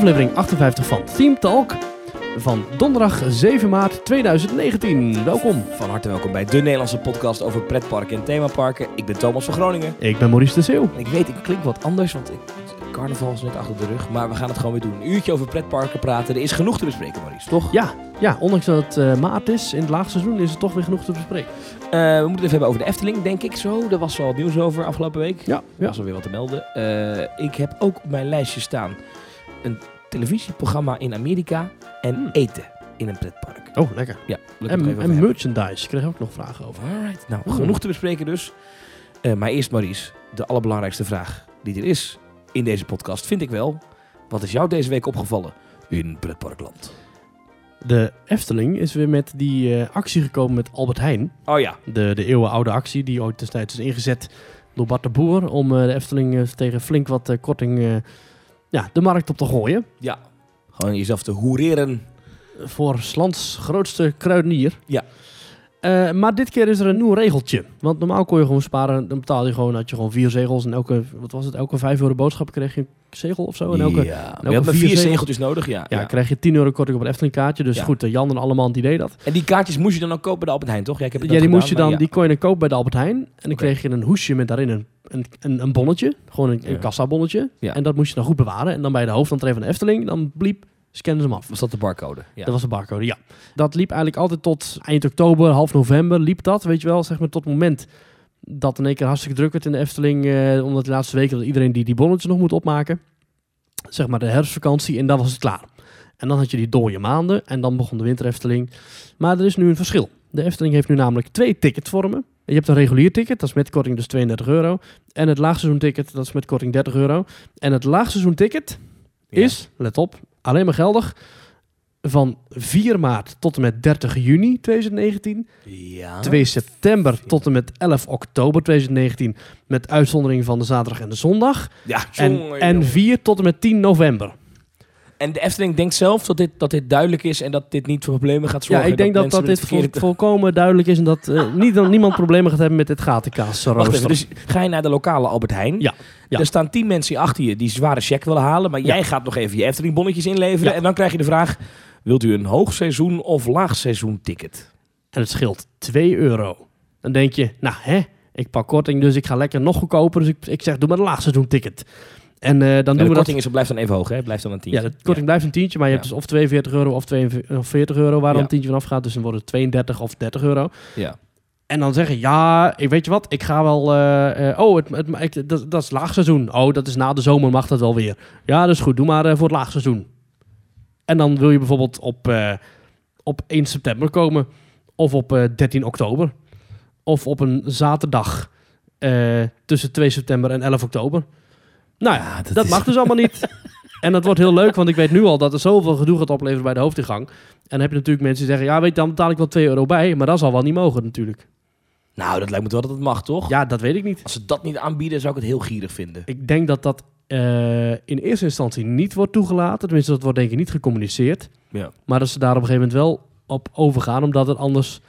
aflevering 58 van Team Talk van donderdag 7 maart 2019. Welkom. Van harte welkom bij de Nederlandse podcast over pretparken en themaparken. Ik ben Thomas van Groningen. Ik ben Maurice de Zeeuw. Ik weet, ik klink wat anders, want ik, carnaval is net achter de rug. Maar we gaan het gewoon weer doen. Een uurtje over pretparken praten. Er is genoeg te bespreken, Maurice, toch? Ja, ja, ondanks dat het eh, maart is, in het laagseizoen is het toch weer genoeg te bespreken. Eh, we moeten het even hebben over de Efteling, denk ik zo. Daar was al wat nieuws over afgelopen week. Ja, Er was alweer wat te melden. Eh, ik heb ook op mijn lijstje staan een televisieprogramma in Amerika en Hmm. eten in een pretpark. Oh, lekker. Ja, En, en merchandise, ik kreeg ook nog vragen over. Alright. Nou, genoeg te bespreken dus. Eh, maar eerst Maurice, de allerbelangrijkste vraag die er is in deze podcast, vind ik wel. Wat is jou deze week opgevallen in pretparkland? De Efteling is weer met die eh, actie gekomen met Albert Heijn. Oh ja. De, de eeuwenoude actie die ooit destijds is ingezet door Bart de Boer. Om eh, de Efteling tegen flink wat korting ja, de markt op te gooien. Ja. Gewoon jezelf te hoereren. Voor 's lands grootste kruidenier. Ja. Eh, maar dit keer is er een nieuw regeltje. Want normaal kon je gewoon sparen. Dan betaal je gewoon, had je gewoon vier zegels. En elke, wat was het, elke vijf euro boodschap kreeg je een zegel of zo. En elke, ja. Maar elke je hebt maar vier zegeltjes nodig, ja. ja, ja. krijg je 10 euro korting op een Efteling kaartje. Dus Ja. goed, eh, Jan en Allemand die deed dat. En die kaartjes moest je dan ook kopen bij de Albert Heijn, toch? Ja, ik heb Ja, die moest je dan, die kon je dan kopen bij de Albert Heijn. En dan kreeg je een hoesje met daarin een, een, een, een bonnetje. Gewoon een, een kassabonnetje. Ja. En dat moest je dan goed bewaren. En dan bij de hoofdentree van de Efteling, dan bliep, scannen ze hem af. Was dat de barcode? Ja. Dat was de barcode, ja. Dat liep eigenlijk altijd tot eind oktober, half november liep dat, weet je wel. Zeg maar tot het moment dat in één keer hartstikke druk werd in de Efteling. eh, omdat de laatste weken dat iedereen die die bonnetjes nog moet opmaken. Zeg maar de herfstvakantie en dan was het klaar. En dan had je die dode maanden en dan begon de winter Efteling. Maar er is nu een verschil. De Efteling heeft nu namelijk twee ticketvormen. Je hebt een regulier ticket, dat is met korting dus 32 euro. En het laagseizoenticket, dat is met korting 30 euro. En het laagseizoenticket Ja. is, let op, alleen maar geldig van 4 maart tot en met 30 juni 2019. Ja. 2 september tot en met 11 oktober 2019. Met uitzondering van de zaterdag en de zondag. Ja, En, jongen, en jongen. 4 tot en met 10 november. En de Efteling denkt zelf dat dit, dat dit duidelijk is en dat dit niet voor problemen gaat Ja, zorgen. ik denk dat, dat dit volkomen duidelijk is. En dat eh, niet, dat niemand problemen gaat hebben met dit gatenkaas. Wacht even, dus ga je naar de lokale Albert Heijn. Ja, ja. Er staan tien mensen achter je die zware check willen halen. Maar Ja. jij gaat nog even je Efteling bonnetjes inleveren. Ja. En dan krijg je de vraag, wilt u een hoogseizoen of laagseizoen ticket? En het scheelt 2 euro. Dan denk je, nou hè, ik pak korting, dus ik ga lekker nog goedkoper. Dus ik, ik zeg, doe maar een laagseizoen ticket. En eh, dan En doen de we dat korting is, blijft dan even hoog, hè? Blijft dan een tientje. Ja, de korting blijft een tientje, maar je Ja. hebt dus of 42 euro of 42 of 40 euro waar dan Ja. een tientje vanaf gaat. Dus dan wordt het 32 of 30 euro. Ja. En dan zeggen, ja, ik weet je wat, ik ga wel... eh, eh, oh, het, het, dat, dat is laagseizoen. Oh, dat is na de zomer, mag dat wel weer. Ja, dat is goed, doe maar voor het laagseizoen. En dan wil je bijvoorbeeld op, op 1 september komen. Of op eh, 13 oktober. Of op een zaterdag tussen 2 september en 11 oktober. Nou ja, Ja, dat, dat is- mag dus allemaal niet. En dat wordt heel leuk, want ik weet nu al dat er zoveel gedoe gaat opleveren bij de hoofdingang. En dan heb je natuurlijk mensen die zeggen, ja, weet je, dan betaal ik wel 2 euro bij. Maar dat zal wel niet mogen natuurlijk. Nou, dat lijkt me wel dat het mag, toch? Ja, dat weet ik niet. Als ze dat niet aanbieden, zou ik het heel gierig vinden. Ik denk dat dat eh, in eerste instantie niet wordt toegelaten. Tenminste, dat wordt denk ik niet gecommuniceerd. Ja. Maar dat ze daar op een gegeven moment wel op overgaan. Omdat het anders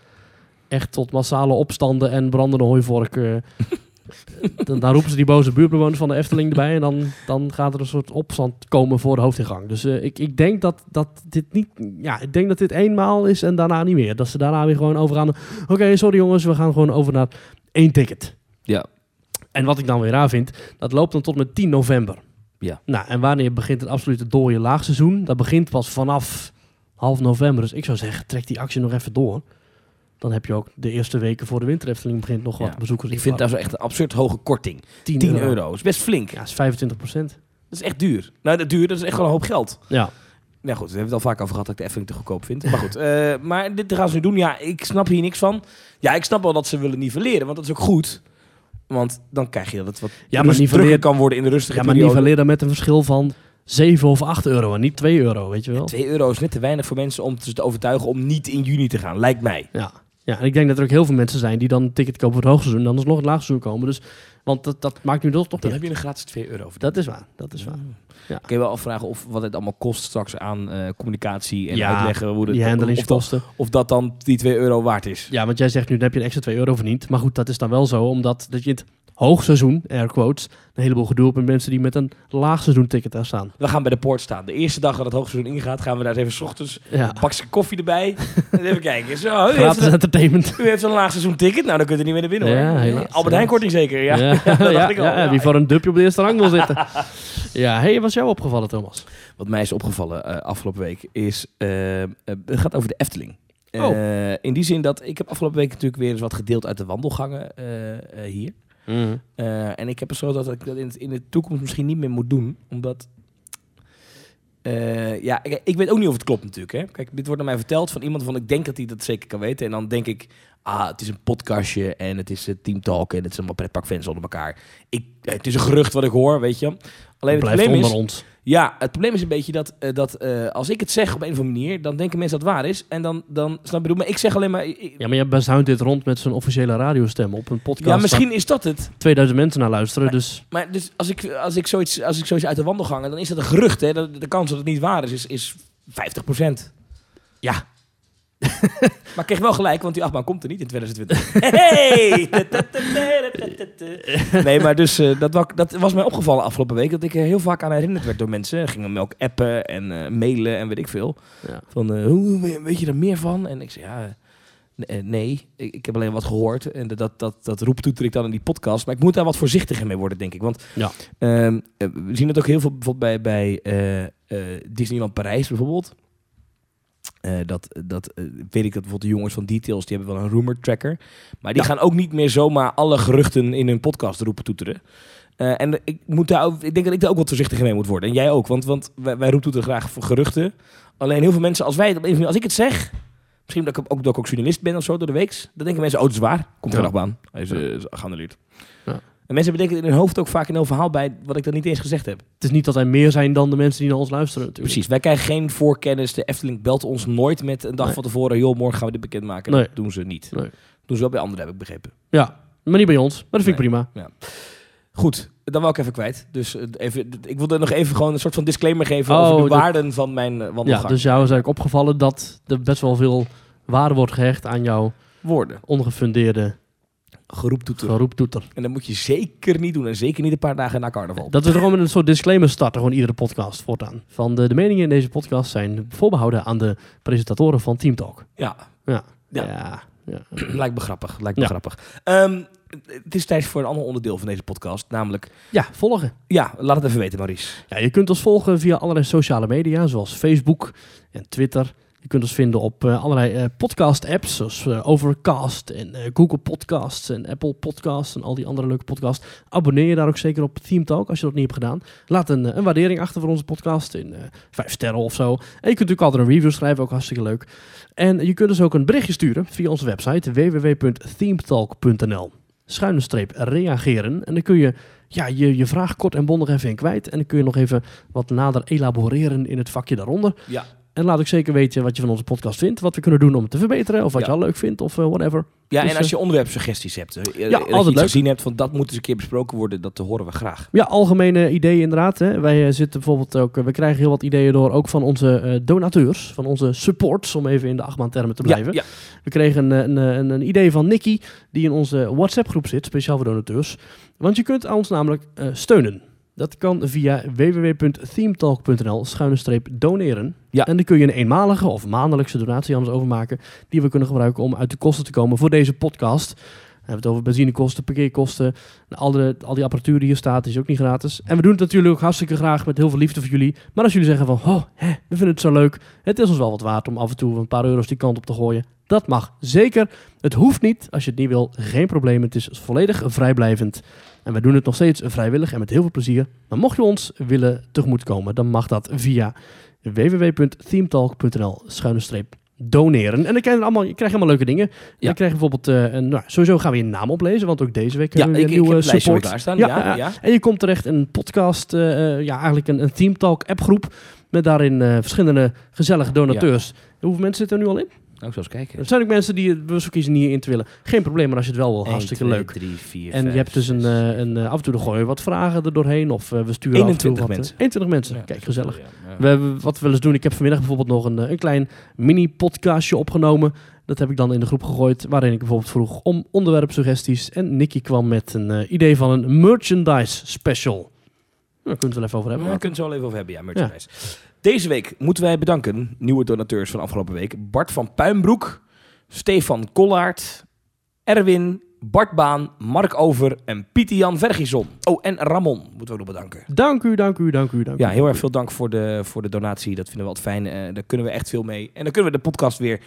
echt tot massale opstanden en brandende hooivork... eh, dan, dan roepen ze die boze buurtbewoners van de Efteling erbij. En dan, dan gaat er een soort opstand komen voor de hoofdingang. Dus eh, ik, ik denk dat, dat dit niet... Ja, ik denk dat dit eenmaal is en daarna niet meer. Dat ze daarna weer gewoon overgaan. Oké, sorry jongens, we gaan gewoon over naar één ticket. Ja. En wat ik dan weer raar vind, dat loopt dan tot met 10 november. Ja. Nou, en wanneer begint het absolute dode laagseizoen? Dat begint pas vanaf half november. Dus ik zou zeggen, trek die actie nog even door. Dan heb je ook de eerste weken voor de winter Efteling begint nog Ja. wat bezoekers. Ik in vind dat zo echt een absurd hoge korting. 10, 10 euro. is best flink. Ja, is 25 procent. Dat is echt duur. Nou, dat duur, dat is echt wel een hoop geld. Ja. Nou goed, we hebben het al vaak over gehad dat ik de Efteling te goedkoop vind. Maar goed, eh, maar dit gaan ze nu doen. Ja, ik snap hier niks van. Ja, ik snap wel dat ze willen nivelleren, want dat is ook goed. Want dan krijg je dat het wat Ja, maar nivelleren- kan worden in de rustige ja, maar periode. dan met een verschil van 7 of 8 euro en niet 2 euro, weet je wel? 2 euro is net te weinig voor mensen om te overtuigen om niet in juni te gaan, lijkt mij. Ja. Ja, en ik denk dat er ook heel veel mensen zijn die dan een ticket kopen voor het hoogseizoen en dan alsnog het laagseizoen komen. Dus, want dat, dat maakt nu toch, toch Dan heb je een gratis 2 euro voor. Dat is waar, dat is waar. Ja. Kun je wel afvragen of wat het allemaal kost straks aan eh, communicatie en Ja, uitleggen hoe het, Die of, handelingskosten. of dat dan die 2 euro waard is. Ja, want jij zegt nu, dan heb je een extra 2 euro verdiend. Maar goed, dat is dan wel zo, omdat dat je het hoogseizoen, air quotes, een heleboel gedoe met mensen die met een laagseizoen ticket daar staan. We gaan bij de poort staan. De eerste dag dat het hoogseizoen ingaat, gaan we daar eens even 's ochtends Ja, een bakje koffie erbij. en even kijken. Zo, u heeft, gratis een, entertainment. u heeft een laagseizoen ticket. Nou, dan kunt u niet meer naar binnen hoor. Ja, helaas, Albert Heijn korting zeker. Ja, ja, dat dacht ja, ik al. ja, Ja. wie voor een dupje op de eerste rang wil zitten. ja, hey, wat is jou opgevallen, Thomas? Wat mij is opgevallen eh, afgelopen week is, eh, eh, het gaat over de Efteling. Oh. Eh, in die zin dat ik heb afgelopen week natuurlijk weer eens wat gedeeld uit de wandelgangen eh, eh, hier. Eh, en ik heb besloten dat ik dat in, het- in de toekomst misschien niet meer moet doen. Omdat. eh, ja, ik, ik weet ook niet of het klopt natuurlijk. Hè. Kijk, dit wordt aan mij verteld van iemand van ik denk dat hij dat zeker kan weten. En dan denk ik, ah, het is een podcastje en het is uh, Team Talk en het is allemaal pretparkfans onder elkaar. Ik, eh, het is een gerucht wat ik hoor, weet je. Alleen het Blijft probleem onder is, ons. Ja, het probleem is een beetje dat, eh, dat eh, als ik het zeg op een of andere manier, dan denken mensen dat het waar is. En dan, dan snap je, bedoel? maar ik zeg alleen maar. ik- Ja, maar je bezuint dit rond met zijn officiële radiostem op een podcast. ja, misschien is dat het. waar 2000 mensen naar luisteren, dus... Maar dus als ik, als ik, zoiets, als ik zoiets uit de wandel gang, dan is dat een gerucht. Hè? De, de kans dat het niet waar is, is, is 50%. Ja. maar ik kreeg wel gelijk, want die achtbaan komt er niet in 2020. Hey! nee, maar dus eh, dat, wa- dat was mij opgevallen afgelopen week. Dat ik er heel vaak aan herinnerd werd door mensen. Gingen me ook appen en eh, mailen en weet ik veel. Ja. Van, eh, hoe weet je er meer van? En ik zei, ja... eh, Nee, ik, heb alleen wat gehoord en dat, dat, dat, roeptoeter ik dan in die podcast. Maar ik moet daar wat voorzichtiger mee worden, denk ik. Want Ja. Ehm, eh, we zien het ook heel veel bijvoorbeeld bij, bij eh, eh, Disneyland Parijs bijvoorbeeld. Eh, dat, dat eh, weet ik dat bijvoorbeeld de jongens van Details, die hebben wel een rumor tracker. Maar die Ja. gaan ook niet meer zomaar alle geruchten in hun podcast roepen toeteren. Eh, en ik, moet daar ik denk dat ik daar ook wat voorzichtiger mee moet worden. En jij ook, want, want wij, wij roepen toeteren graag voor geruchten. Alleen heel veel mensen, als wij het als ik het zeg, misschien dat ik ook, dat ik ook journalist ben of zo door de week, dan denken mensen, oh, het is waar. Komt Ja. er baan. Hij is, geannuleerd. Ja. En mensen bedenken in hun hoofd ook vaak een heel verhaal bij wat ik dan niet eens gezegd heb. Het is niet dat wij meer zijn dan de mensen die naar ons luisteren natuurlijk. Precies, wij krijgen geen voorkennis. De Efteling belt ons nooit met een dag Nee. van tevoren. Joh, morgen gaan we dit bekendmaken. Nee. Dat doen ze niet. Nee. Doen ze wel bij anderen, heb ik begrepen. Ja, maar niet bij ons. Maar dat vind ik prima. Goed, dan wou ik even kwijt. Dus eh, even, ik wilde nog even gewoon een soort van disclaimer geven Oh, over de dat- waarden van mijn eh, Ja, wandelgang. dus jou is eigenlijk opgevallen dat er best wel veel waarde wordt gehecht aan jouw Woorden. ongefundeerde Geroeptoeter. geroeptoeter. En dat moet je zeker niet doen. En zeker niet een paar dagen na carnaval. Dat we gewoon een soort disclaimer starten, gewoon iedere podcast voortaan. Van de, de meningen in deze podcast zijn voorbehouden aan de presentatoren van Team Talk. Ja, Ja. Ja. Ja. ja. lijkt me grappig. Lijkt me Ja. grappig. Ehm, het is tijd voor een ander onderdeel van deze podcast. Namelijk, Ja, volgen. ja, laat het even weten, Maurice. Ja, je kunt ons volgen via allerlei sociale media, zoals Facebook en Twitter. Je kunt ons vinden op eh, allerlei eh, podcast-apps, zoals eh, Overcast en Google Podcasts en Apple Podcasts en al die andere leuke podcasts. Abonneer je daar ook zeker op Team Talk als je dat niet hebt gedaan. Laat een, een waardering achter voor onze podcast in vijf sterren of zo. En je kunt natuurlijk altijd een review schrijven, ook hartstikke leuk. En je kunt dus ook een berichtje sturen via onze website www.themetalk.nl. Schuine streep reageren. En dan kun je ja, je, je vraag kort en bondig even in kwijt. En dan kun je nog even wat nader elaboreren in het vakje daaronder. Ja. En laat ook zeker weten wat je van onze podcast vindt. Wat we kunnen doen om het te verbeteren. Of wat Ja. je al leuk vindt. Of eh, whatever. Ja, Dus, en als eh, je onderwerpsuggesties hebt, eh, Ja, dat je altijd iets leuk. gezien hebt van dat moet eens een keer besproken worden, dat horen we graag. Ja, algemene ideeën inderdaad. Hè. Wij zitten bijvoorbeeld ook... we krijgen heel wat ideeën door ook van onze donateurs. Van onze supports. Om even in de achtbaantermen te blijven. Ja, We kregen een, een, een, een idee van Nicky. Die in onze WhatsApp groep zit. Speciaal voor donateurs. Want je kunt ons namelijk steunen. Dat kan via www.themetalk.nl schuine streep doneren. Ja. En dan kun je een eenmalige of maandelijkse donatie aan ons overmaken. Die we kunnen gebruiken om uit de kosten te komen voor deze podcast. We hebben het over benzinekosten, parkeerkosten. Al, de, al die apparatuur die hier staat is ook niet gratis. En we doen het natuurlijk ook hartstikke graag met heel veel liefde voor jullie. Maar als jullie zeggen van, oh, hè, we vinden het zo leuk. Het is ons wel wat waard om af en toe een paar euro's die kant op te gooien. Dat mag zeker. Het hoeft niet. Als je het niet wil, geen probleem. Het is volledig vrijblijvend. En we doen het nog steeds vrijwillig en met heel veel plezier. Maar mocht je ons willen tegemoetkomen, dan mag dat via www.themetalk.nl doneren. En dan krijg je, allemaal, je krijgt allemaal leuke dingen. Ja. Dan krijg je bijvoorbeeld, eh, een, nou, sowieso gaan we je naam oplezen, want ook deze week ja hebben we ik, weer ik een heb nieuwe weer support. klaarstaan. Ja, Ja, ja. En je komt terecht in een podcast, eh, eh, ja eigenlijk een, een Team Talk appgroep. Met daarin eh, verschillende gezellige donateurs. Hoeveel mensen zitten er nu al in? Nou, eens kijken. Er zijn ook mensen die het bewust kiezen niet in te willen. Geen probleem, maar als je het wel wil, 1, hartstikke 2, leuk. 3, 4, En je hebt dus een, eh, een eh, af en toe gooien wat vragen er doorheen. Of eh, we sturen af en toe 21 wat, eh, mensen. 21 mensen. Kijk, gezellig. We hebben, wat we wel eens doen, ik heb vanmiddag bijvoorbeeld nog een, een klein mini-podcastje opgenomen. Dat heb ik dan in de groep gegooid, waarin ik bijvoorbeeld vroeg om onderwerpsuggesties. En Nicky kwam met een idee van een merchandise special. Nou, daar kunnen we het wel even over hebben. Daar kunnen we het zo wel even over hebben, ja, merchandise. Deze week moeten wij bedanken, nieuwe donateurs van afgelopen week. Bart van Puimbroek, Stefan Kollaert, Erwin, Bart Baan, Mark Over en Pieter Jan Vergison. Oh, en Ramon moeten we ook nog bedanken. Dank u, dank u, dank u, dank u. Ja, heel erg veel dank voor de, voor de donatie. Dat vinden we wat fijn. Eh, daar kunnen we echt veel mee. En dan kunnen we de podcast weer...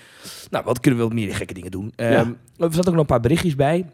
Nou, wat kunnen we wat meer gekke dingen doen. Ehm, Er zaten ook nog een paar berichtjes bij.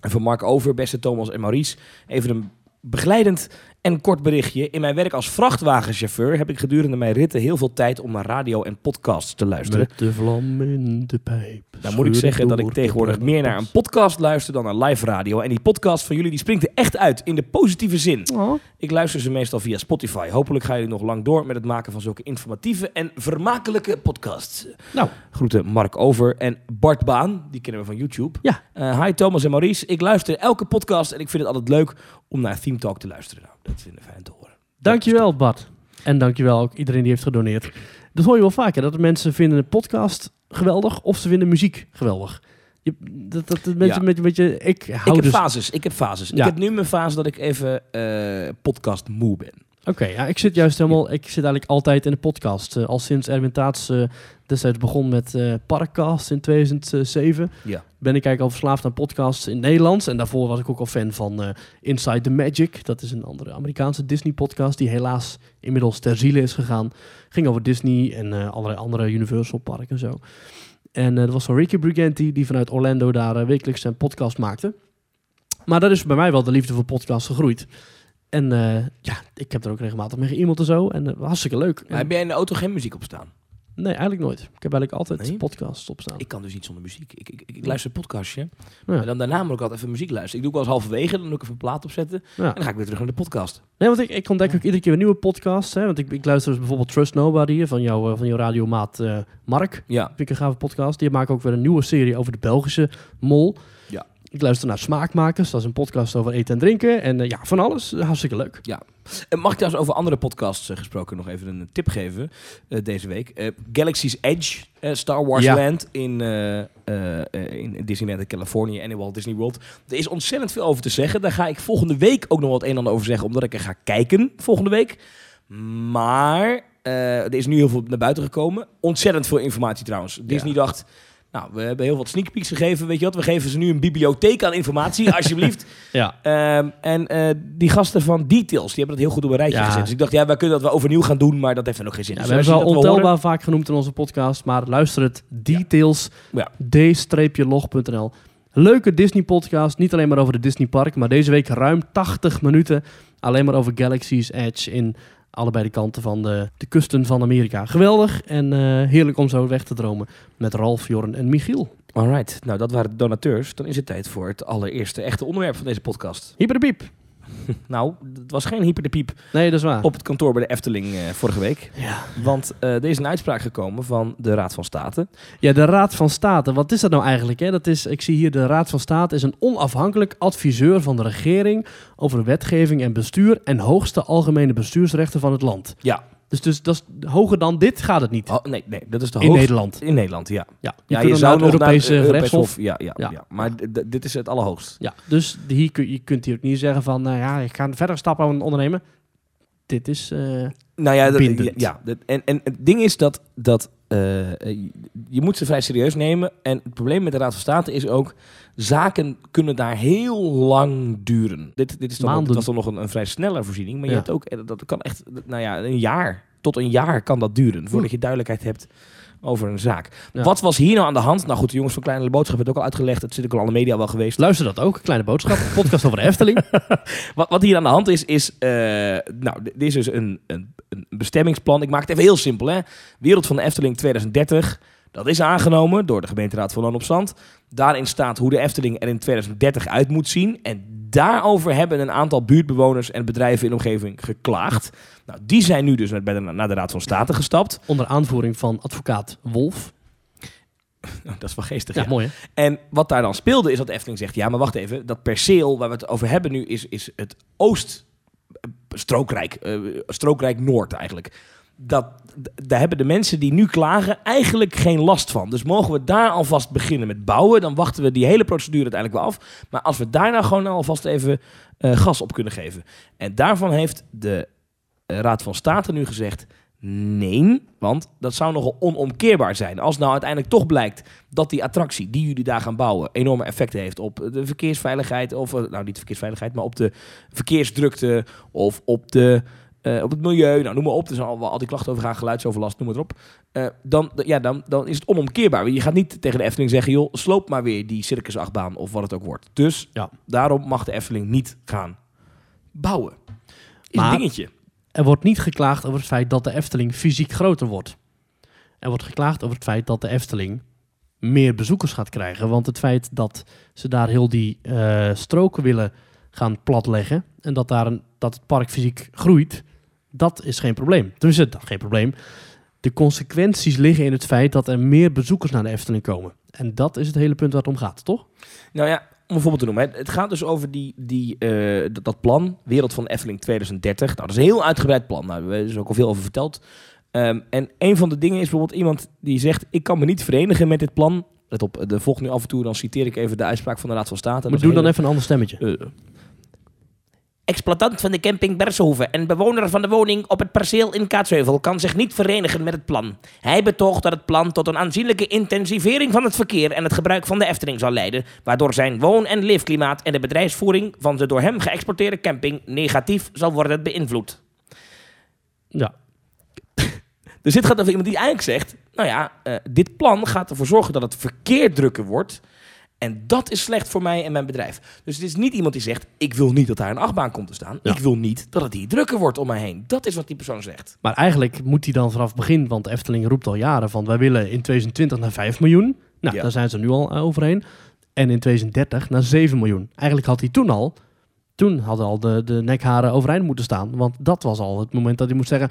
Van Mark Over, beste Thomas en Maurice. Even een begeleidend en kort berichtje. In mijn werk als vrachtwagenchauffeur heb ik gedurende mijn ritten heel veel tijd om naar radio en podcasts te luisteren. Met de vlam in de pijp. Dan moet ik zeggen dat ik tegenwoordig meer naar een podcast luister dan naar live radio. En die podcast van jullie die springt er echt uit in de positieve zin. Oh, Ik luister ze meestal via Spotify. Hopelijk gaan jullie nog lang door met het maken van zulke informatieve en vermakelijke podcasts. Nou. Groeten Mark Over en Bart Baan, die kennen we van YouTube. Ja. Eh, hi Thomas en Maurice, ik luister elke podcast en ik vind het altijd leuk om naar Theme Talk te luisteren. Nou, dat vinden we fijn te horen. Dankjewel, Bart. En dankjewel ook iedereen die heeft gedoneerd. Dat hoor je wel vaker, dat mensen vinden een podcast geweldig of ze vinden muziek geweldig. Je, dat, dat, dat mensen Ja. met een beetje... Ik hou Ik heb dus... fases, ik heb fases. Ja. Ik heb nu mijn fase dat ik even eh, podcast moe ben. Oké, ja, ik zit juist helemaal... Ik zit eigenlijk altijd in de podcast. Eh, al sinds Erwin Taats eh, destijds begon met eh Parkcast in 2007... Ja. ben ik eigenlijk al verslaafd aan podcasts in Nederlands. En daarvoor was ik ook al fan van eh, Inside the Magic. Dat is een andere Amerikaanse Disney-podcast... die helaas inmiddels ter ziele is gegaan. Ging over Disney en eh, allerlei andere Universal parken en zo. En dat was van Ricky Briganti... die vanuit Orlando daar wekelijks zijn podcast maakte. Maar dat is bij mij wel de liefde voor podcasts gegroeid. En ja, ik heb er ook regelmatig mee ge-mailed en zo. En eh, hartstikke leuk. Maar heb jij in de auto geen muziek op staan? Nee, eigenlijk nooit. Ik heb eigenlijk altijd Nee? podcasts op staan. Ik kan dus niet zonder muziek. Ik, ik, ik, luister een podcastje. Ja. En dan daarna moet ik altijd even muziek luisteren. Ik doe ook wel eens halverwege, dan doe ik even een plaat opzetten. Ja. En dan ga ik weer terug naar de podcast. Nee, want ik, ik ontdek ook iedere keer een nieuwe podcast. Hè, want ik, ik luister dus bijvoorbeeld Trust Nobody van, jou, eh, van jouw radiomaat eh Mark. Ja. Vind ik een gave podcast. Die maken ook weer een nieuwe serie over de Belgische mol. Ja. Ik luister naar Smaakmakers. Dat is een podcast over eten en drinken. En eh, ja, van alles. Hartstikke leuk. En mag ik trouwens over andere podcasts eh, gesproken nog even een tip geven eh, deze week? Galaxy's Edge, Star Wars Ja. Land in, in Disneyland in Californië en in Walt Disney World. Er is ontzettend veel over te zeggen. Daar ga ik volgende week ook nog wat een en ander over zeggen, omdat ik er ga kijken volgende week. Maar er is nu heel veel naar buiten gekomen. Ontzettend veel informatie trouwens. Disney dacht... Nou, we hebben heel wat sneak peeks gegeven, weet je wat? We geven ze nu een bibliotheek aan informatie, alsjeblieft. Ja. Ehm, en eh, die gasten van Details, die hebben dat heel goed op een rijtje Ja. gezet. Dus ik dacht, ja, wij kunnen dat wel overnieuw gaan doen, maar dat heeft er nog geen zin. Ja, Dus we hebben al horen- ontelbaar vaak genoemd in onze podcast. Maar luister het. Details. Ja. d-log.nl Leuke Disney podcast. Niet alleen maar over de Disney park. Maar deze week ruim 80 minuten. Alleen maar over Galaxy's Edge in allebei de kanten van de, de kusten van Amerika. Geweldig en eh, heerlijk om zo weg te dromen. Met Ralf, Jorn en Michiel. Alright, nou dat waren de donateurs. Dan is het tijd voor het allereerste echte onderwerp van deze podcast. Hyper de piep. Nou, het was geen hyper de piep Nee, dat is waar. op het kantoor bij de Efteling eh, vorige week. Ja. Want eh, er is een uitspraak gekomen van de Raad van State. Ja, de Raad van State. Wat is dat nou eigenlijk? Hè? Dat is, ik zie hier de Raad van State is een onafhankelijk adviseur van de regering over wetgeving en bestuur en hoogste algemene bestuursrechten van het land. Ja. Dus, dus dat is, hoger dan dit gaat het niet Oh, nee, nee, dat is de in hoogste... Nederland. In Nederland, ja. Ja, je Ja, zou naar nog naar Europese. Hof- Ja, ja, ja. Ja. maar dit is het allerhoogst. Ja, dus hier kun, je kunt hier ook niet zeggen van, nou ja, ik ga verder stappen ondernemen. Dit is, eh, Nou ja, dat, ja, ja, dat- en, en het ding is dat, dat eh, je- je moet ze vrij serieus nemen. En het probleem met de Raad van State is ook... zaken kunnen daar heel lang duren. Dit, dit is dan dat is dan nog een, een vrij snelle voorziening. Maar je hebt ook, eh, dat kan echt, nou ja, een jaar. Tot een jaar kan dat duren. Voordat je duidelijkheid hebt over een zaak. Ja. Wat was hier nou aan de hand? Nou goed, de jongens van Kleine Boodschap hebben het ook al uitgelegd. Het zit ook al aan de media wel geweest. luister dat ook, kleine boodschap, podcast over de Efteling. Wat, wat hier aan de hand is, is... eh, nou, dit is dus een, een, een bestemmingsplan. Ik maak het even heel simpel, hè. Wereld van de Efteling 2030. Dat is aangenomen door de gemeenteraad van Loon op Zand. Daarin staat hoe de Efteling er in 2030 uit moet zien. En daarover hebben een aantal buurtbewoners en bedrijven in de omgeving geklaagd. Nou, die zijn nu dus met- bij de, naar de Raad van State gestapt. Onder aanvoering van advocaat Wolf. dat is wel geestig, Ja, ja. mooi hè? En wat daar dan speelde is dat de Efteling zegt... ja, maar wacht even, dat perceel waar we het over hebben nu... is, is het Oost-strookrijk, eh strookrijk Noord eigenlijk. Dat, daar hebben de mensen die nu klagen eigenlijk geen last van. Dus mogen we daar alvast beginnen met bouwen... dan wachten we die hele procedure uiteindelijk wel af. Maar als we daar nou gewoon alvast even eh, gas op kunnen geven... en daarvan heeft de eh, Raad van State nu gezegd... Nee, want dat zou nogal onomkeerbaar zijn. Als nou uiteindelijk toch blijkt dat die attractie die jullie daar gaan bouwen enorme effecten heeft op de verkeersveiligheid, of eh, nou niet de verkeersveiligheid, maar op de verkeersdrukte of op, de, eh, op het milieu, nou noem maar op, er zijn al, al die klachten over gaan, geluidsoverlast, noem maar op. Eh, dan, ja, dan, dan is het onomkeerbaar. Je gaat niet tegen de Efteling zeggen, joh, sloop maar weer die circusachtbaan of wat het ook wordt. Dus Ja. daarom mag de Efteling niet gaan bouwen. Is Maar- een dingetje. Er wordt niet geklaagd over het feit dat de Efteling fysiek groter wordt. Er wordt geklaagd over het feit dat de Efteling meer bezoekers gaat krijgen. Want het feit dat ze daar heel die eh, stroken willen gaan platleggen... en dat, daar een, dat het park fysiek groeit, dat is geen probleem. Tenminste, dat is geen probleem. De consequenties liggen in het feit dat er meer bezoekers naar de Efteling komen. En dat is het hele punt waar het om gaat, toch? Nou ja, om een voorbeeld te noemen. Het gaat dus over die, die, eh, dat, dat plan, Wereld van Efteling 2030. Nou, dat is een heel uitgebreid plan. Nou, daar hebben we dus ook al veel over verteld. Ehm, en een van de dingen is bijvoorbeeld iemand die zegt... ik kan me niet verenigen met dit plan. Let op, de volgt nu af en toe, dan citeer ik even de uitspraak van de Raad van State. Maar doe dan even een ander stemmetje. eh, Exploitant van de camping Bershoven en bewoner van de woning op het perceel in Kaatsheuvel kan zich niet verenigen met het plan. Hij betoogt dat het plan tot een aanzienlijke intensivering van het verkeer en het gebruik van de Efteling zal leiden, waardoor zijn woon- en leefklimaat en de bedrijfsvoering van de door hem geëxporteerde camping negatief zal worden beïnvloed. Ja, Dus dit gaat over iemand die eigenlijk zegt, nou ja, eh, dit plan gaat ervoor zorgen dat het verkeer drukker wordt. En dat is slecht voor mij en mijn bedrijf. Dus het is niet iemand die zegt, ik wil niet dat daar een achtbaan komt te staan. Ja. Ik wil niet dat het hier drukker wordt om mij heen. Dat is wat die persoon zegt. Maar eigenlijk moet hij dan vanaf het begin, want de Efteling roept al jaren van wij willen in 2020 naar 5 miljoen. Nou, Ja. daar zijn ze nu al eh, overheen. En in 2030 naar 7 miljoen. Eigenlijk had hij toen al, toen hadden al de, de nekharen overeind moeten staan. Want dat was al het moment dat hij moest zeggen,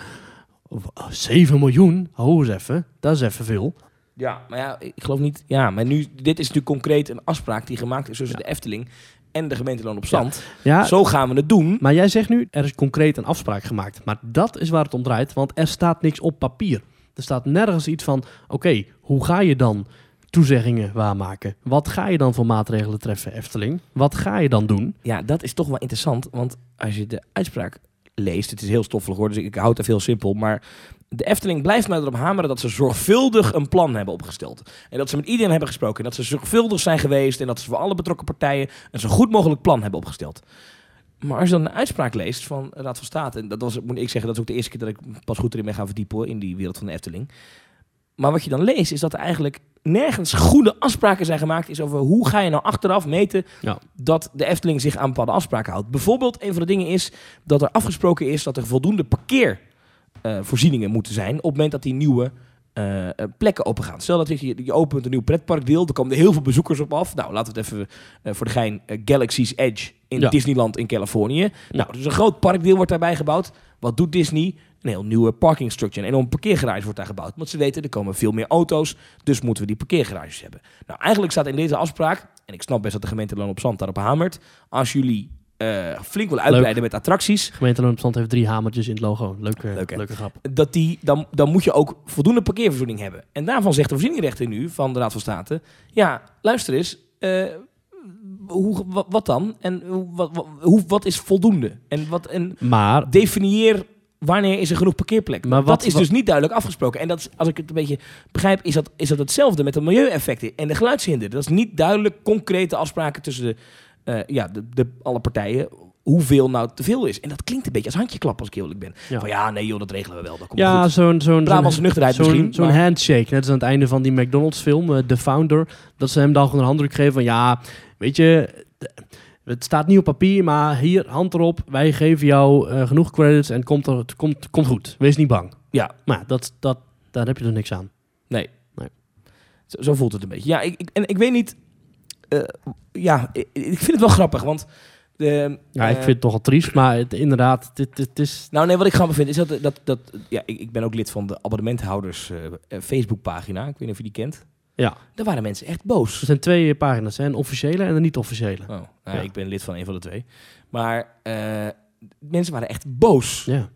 "W- 7 miljoen? Ho eens even, dat is even veel. Ja, maar ja, ik geloof niet. Ja, maar nu, dit is natuurlijk concreet een afspraak die gemaakt is tussen de Efteling en de gemeente Loon op Zand. Ja, Zo gaan we het doen. maar jij zegt nu, er is concreet een afspraak gemaakt. Maar dat is waar het om draait, want er staat niks op papier. Er staat nergens iets van, oké, hoe ga je dan toezeggingen waarmaken? Wat ga je dan voor maatregelen treffen, Efteling? Wat ga je dan doen? Ja, dat is toch wel interessant. Want als je de uitspraak leest, het is heel stoffelig hoor, dus ik, houd het even heel simpel. Maar de Efteling blijft mij erop hameren dat ze zorgvuldig een plan hebben opgesteld. En dat ze met iedereen hebben gesproken. En dat ze zorgvuldig zijn geweest. En dat ze voor alle betrokken partijen een zo goed mogelijk plan hebben opgesteld. Maar als je dan de uitspraak leest van de Raad van State, en dat was, moet ik zeggen, dat is ook de eerste keer dat ik pas goed erin ben gaan verdiepen hoor, in die wereld van de Efteling. Maar wat je dan leest, is dat er eigenlijk nergens goede afspraken zijn gemaakt is over hoe ga je nou achteraf meten Ja. dat de Efteling zich aan bepaalde afspraken houdt. Bijvoorbeeld, een van de dingen is dat er afgesproken is dat er voldoende parkeervoorzieningen moeten zijn op het moment dat die nieuwe eh, eh, plekken opengaan. Stel dat je, je opent een nieuw pretparkdeel, er komen er heel veel bezoekers op af. Nou, laten we het even eh, voor de gein eh, Galaxy's Edge in Ja. Disneyland in Californië. Nou, dus een groot parkdeel wordt daarbij gebouwd. Wat doet Disney? Een heel nieuwe parking structure. Een enorm parkeergarage wordt daar gebouwd. Want ze weten, er komen veel meer auto's, dus moeten we die parkeergarages hebben. Nou, eigenlijk staat in deze afspraak, en ik snap best dat de gemeente Loon op Zand daarop hamert, als jullie eh, flink willen uitbreiden met attracties, Gemeente Loon op Zand heeft drie hamertjes in het logo. Leuke, Leuk, hè? leuke grap. dat die, dan, dan moet je ook voldoende parkeervoorziening hebben. En daarvan zegt de voorzieningrechter nu van de Raad van State, ja, luister eens, eh, hoe, wat, wat dan? En hoe, wat, wat, hoe, wat is voldoende? En, wat, en Maar definieer wanneer is er genoeg parkeerplek. Maar wat- dat is dus niet duidelijk afgesproken. En dat is, als ik het een beetje begrijp, is dat, is dat hetzelfde met de milieueffecten en de geluidshinder. Dat is niet duidelijk concrete afspraken tussen de, eh, ja, de, de, alle partijen hoeveel nou te veel is. En dat klinkt een beetje als handjeklap als ik eerlijk ben. Ja. Van ja, nee joh, dat regelen we wel. Dat komt ja, zo'n zo'n Brabantse nuchterheid zo'n- misschien, Zo'n maar- handshake, net als aan het einde van die McDonald's film, eh, The Founder, dat ze hem dan gewoon een handdruk geven van ja, weet je, d- het staat niet op papier, maar hier, hand erop, wij geven jou eh, genoeg credits en het komt, er, het komt, komt goed. Wees niet bang. Ja. Maar dat, dat, daar heb je dus niks aan. Nee. Nee. Zo, zo voelt het een beetje. Ja, ik, ik- en ik weet niet... eh, ja, ik, ik vind het wel grappig, want... De, Ja, ik eh, vind het toch al triest, maar het, inderdaad, dit, dit, is... Nou, nee, wat ik grappig vind is dat... dat, dat ja, ik, ik ben ook lid van de abonnementhouders eh, Facebookpagina. Ik weet niet of je die kent. Ja, Daar waren mensen echt boos. er zijn twee pagina's, hè, een officiële en een niet-officiële. Oh, nou, Ja. Ik ben lid van een van de twee. Maar mensen waren echt boos. Ja.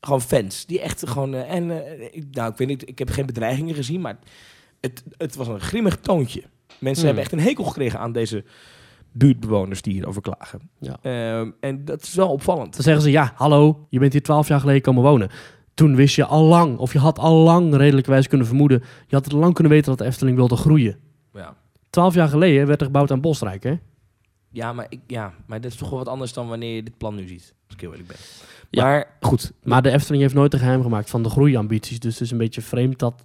Gewoon fans. Die echt gewoon... en ik, nou, ik weet niet, ik heb geen bedreigingen gezien, maar het, het was een grimmig toontje. Mensen Hmm. hebben echt een hekel gekregen aan deze buurtbewoners die hierover klagen. Ja. Ehm, en dat is wel opvallend. Dan zeggen ze, ja, hallo, je bent hier twaalf jaar geleden komen wonen. Toen wist je al lang, of je had al lang redelijkerwijs kunnen vermoeden, je had het lang kunnen weten dat de Efteling wilde groeien. Ja. Twaalf jaar geleden werd er gebouwd aan Bosrijk, hè? Ja, maar, ik, ja, maar dat is toch wel wat anders dan wanneer je dit plan nu ziet. Als ik heel eerlijk ben. Ja. Maar goed. Maar de Efteling heeft nooit een geheim gemaakt van de groeiambities. Dus het is een beetje vreemd dat,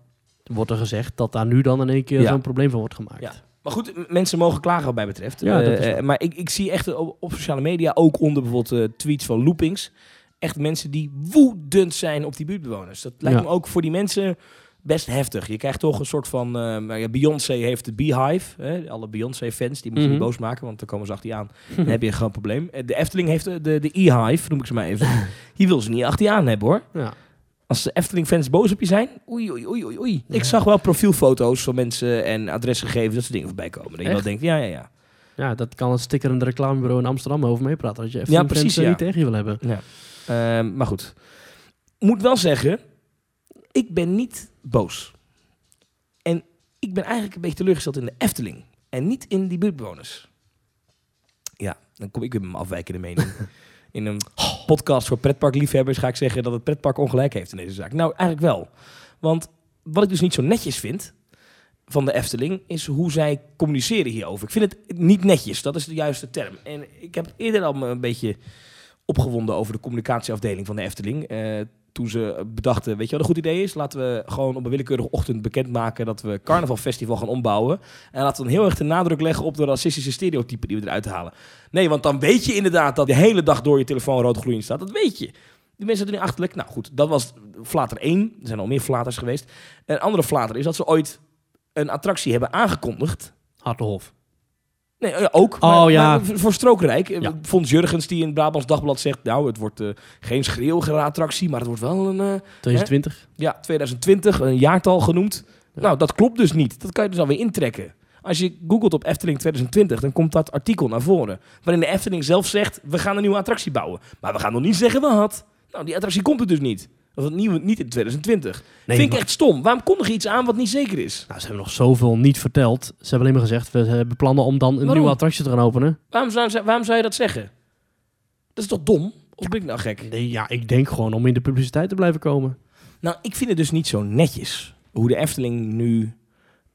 wordt er gezegd, dat daar nu dan in één keer Ja. zo'n probleem van wordt gemaakt. Ja. Maar goed, mensen mogen klagen wat mij betreft. Ja, Eh, waar. maar ik, ik zie echt op, op sociale media, ook onder bijvoorbeeld eh, tweets van loopings, echt mensen die woedend zijn op die buurtbewoners. Dat lijkt me ook voor die mensen best heftig. Je krijgt toch een soort van... eh, ja, Beyoncé heeft de Beehive. Hè? Alle Beyoncé-fans, die moeten niet boos maken, want dan komen ze achter je aan. Dan heb je een groot probleem. Eh, De Efteling heeft de, de, de E-Hive, noem ik ze maar even. Die wil ze niet achter je aan hebben, hoor. Ja. Als de Efteling-fans boos op je zijn, oei, oei, oei, oei, oei. Ik zag wel profielfoto's van mensen en adresgegevens, dat soort dingen voorbij komen. Dat je wel denkt, ja, ja, ja. ja, dat kan het stickerende reclamebureau in Amsterdam over meepraten. Dat je Efteling precies, fans, eh, ja. niet tegen je wil hebben. ja. Ehm, maar goed. Moet wel zeggen, ik ben niet boos. En ik ben eigenlijk een beetje teleurgesteld in de Efteling. En niet in die buurtbewoners. Ja, dan kom ik weer met mijn afwijkende mening. In een podcast voor pretparkliefhebbers ga ik zeggen dat het pretpark ongelijk heeft in deze zaak. Nou, eigenlijk wel. Want wat ik dus niet zo netjes vind van de Efteling is hoe zij communiceren hierover. Ik vind het niet netjes, dat is de juiste term. En ik heb eerder al me een beetje opgewonden over de communicatieafdeling van de Efteling. Eh, toen ze bedachten, weet je wat een goed idee is? Laten we gewoon op een willekeurige ochtend bekendmaken dat we carnavalfestival gaan ombouwen. En laten we dan heel erg de nadruk leggen op de racistische stereotypen die we eruit halen. Nee, want dan weet je inderdaad dat de hele dag door je telefoon rood gloeiend staat. Dat weet je. Die mensen zijn er nu achterlijk. Nou goed, dat was flater 1. Er zijn al meer flaters geweest. Een andere flater is dat ze ooit een attractie hebben aangekondigd. Hartenhof. Nee, ja, ook. Oh, maar, ja. maar voor Strookrijk. Ja. Ja. Fons Jurgens die in het Brabants Dagblad zegt... nou, het wordt eh, geen schreeuwgerattractie, maar het wordt wel een... eh, 2020. ja, 2020, een jaartal genoemd. Ja. Nou, dat klopt dus niet. Dat kan je dus alweer intrekken. Als je googelt op Efteling 2020, dan komt dat artikel naar voren. Waarin de Efteling zelf zegt, we gaan een nieuwe attractie bouwen. Maar we gaan nog niet zeggen wat. Nou, die attractie komt er dus niet. Of het nieuwe niet in 2020. Nee, Vind ik echt stom. Waarom kondig je iets aan wat niet zeker is? Nou, ze hebben nog zoveel niet verteld. Ze hebben alleen maar gezegd, we hebben plannen om dan een Waarom? nieuwe attractie te gaan openen. Waarom zou, waarom zou je dat zeggen? Dat is toch dom? Of ben ik nou gek? Nee, ja, ik denk gewoon om in de publiciteit te blijven komen. Nou, ik vind het dus niet zo netjes hoe de Efteling nu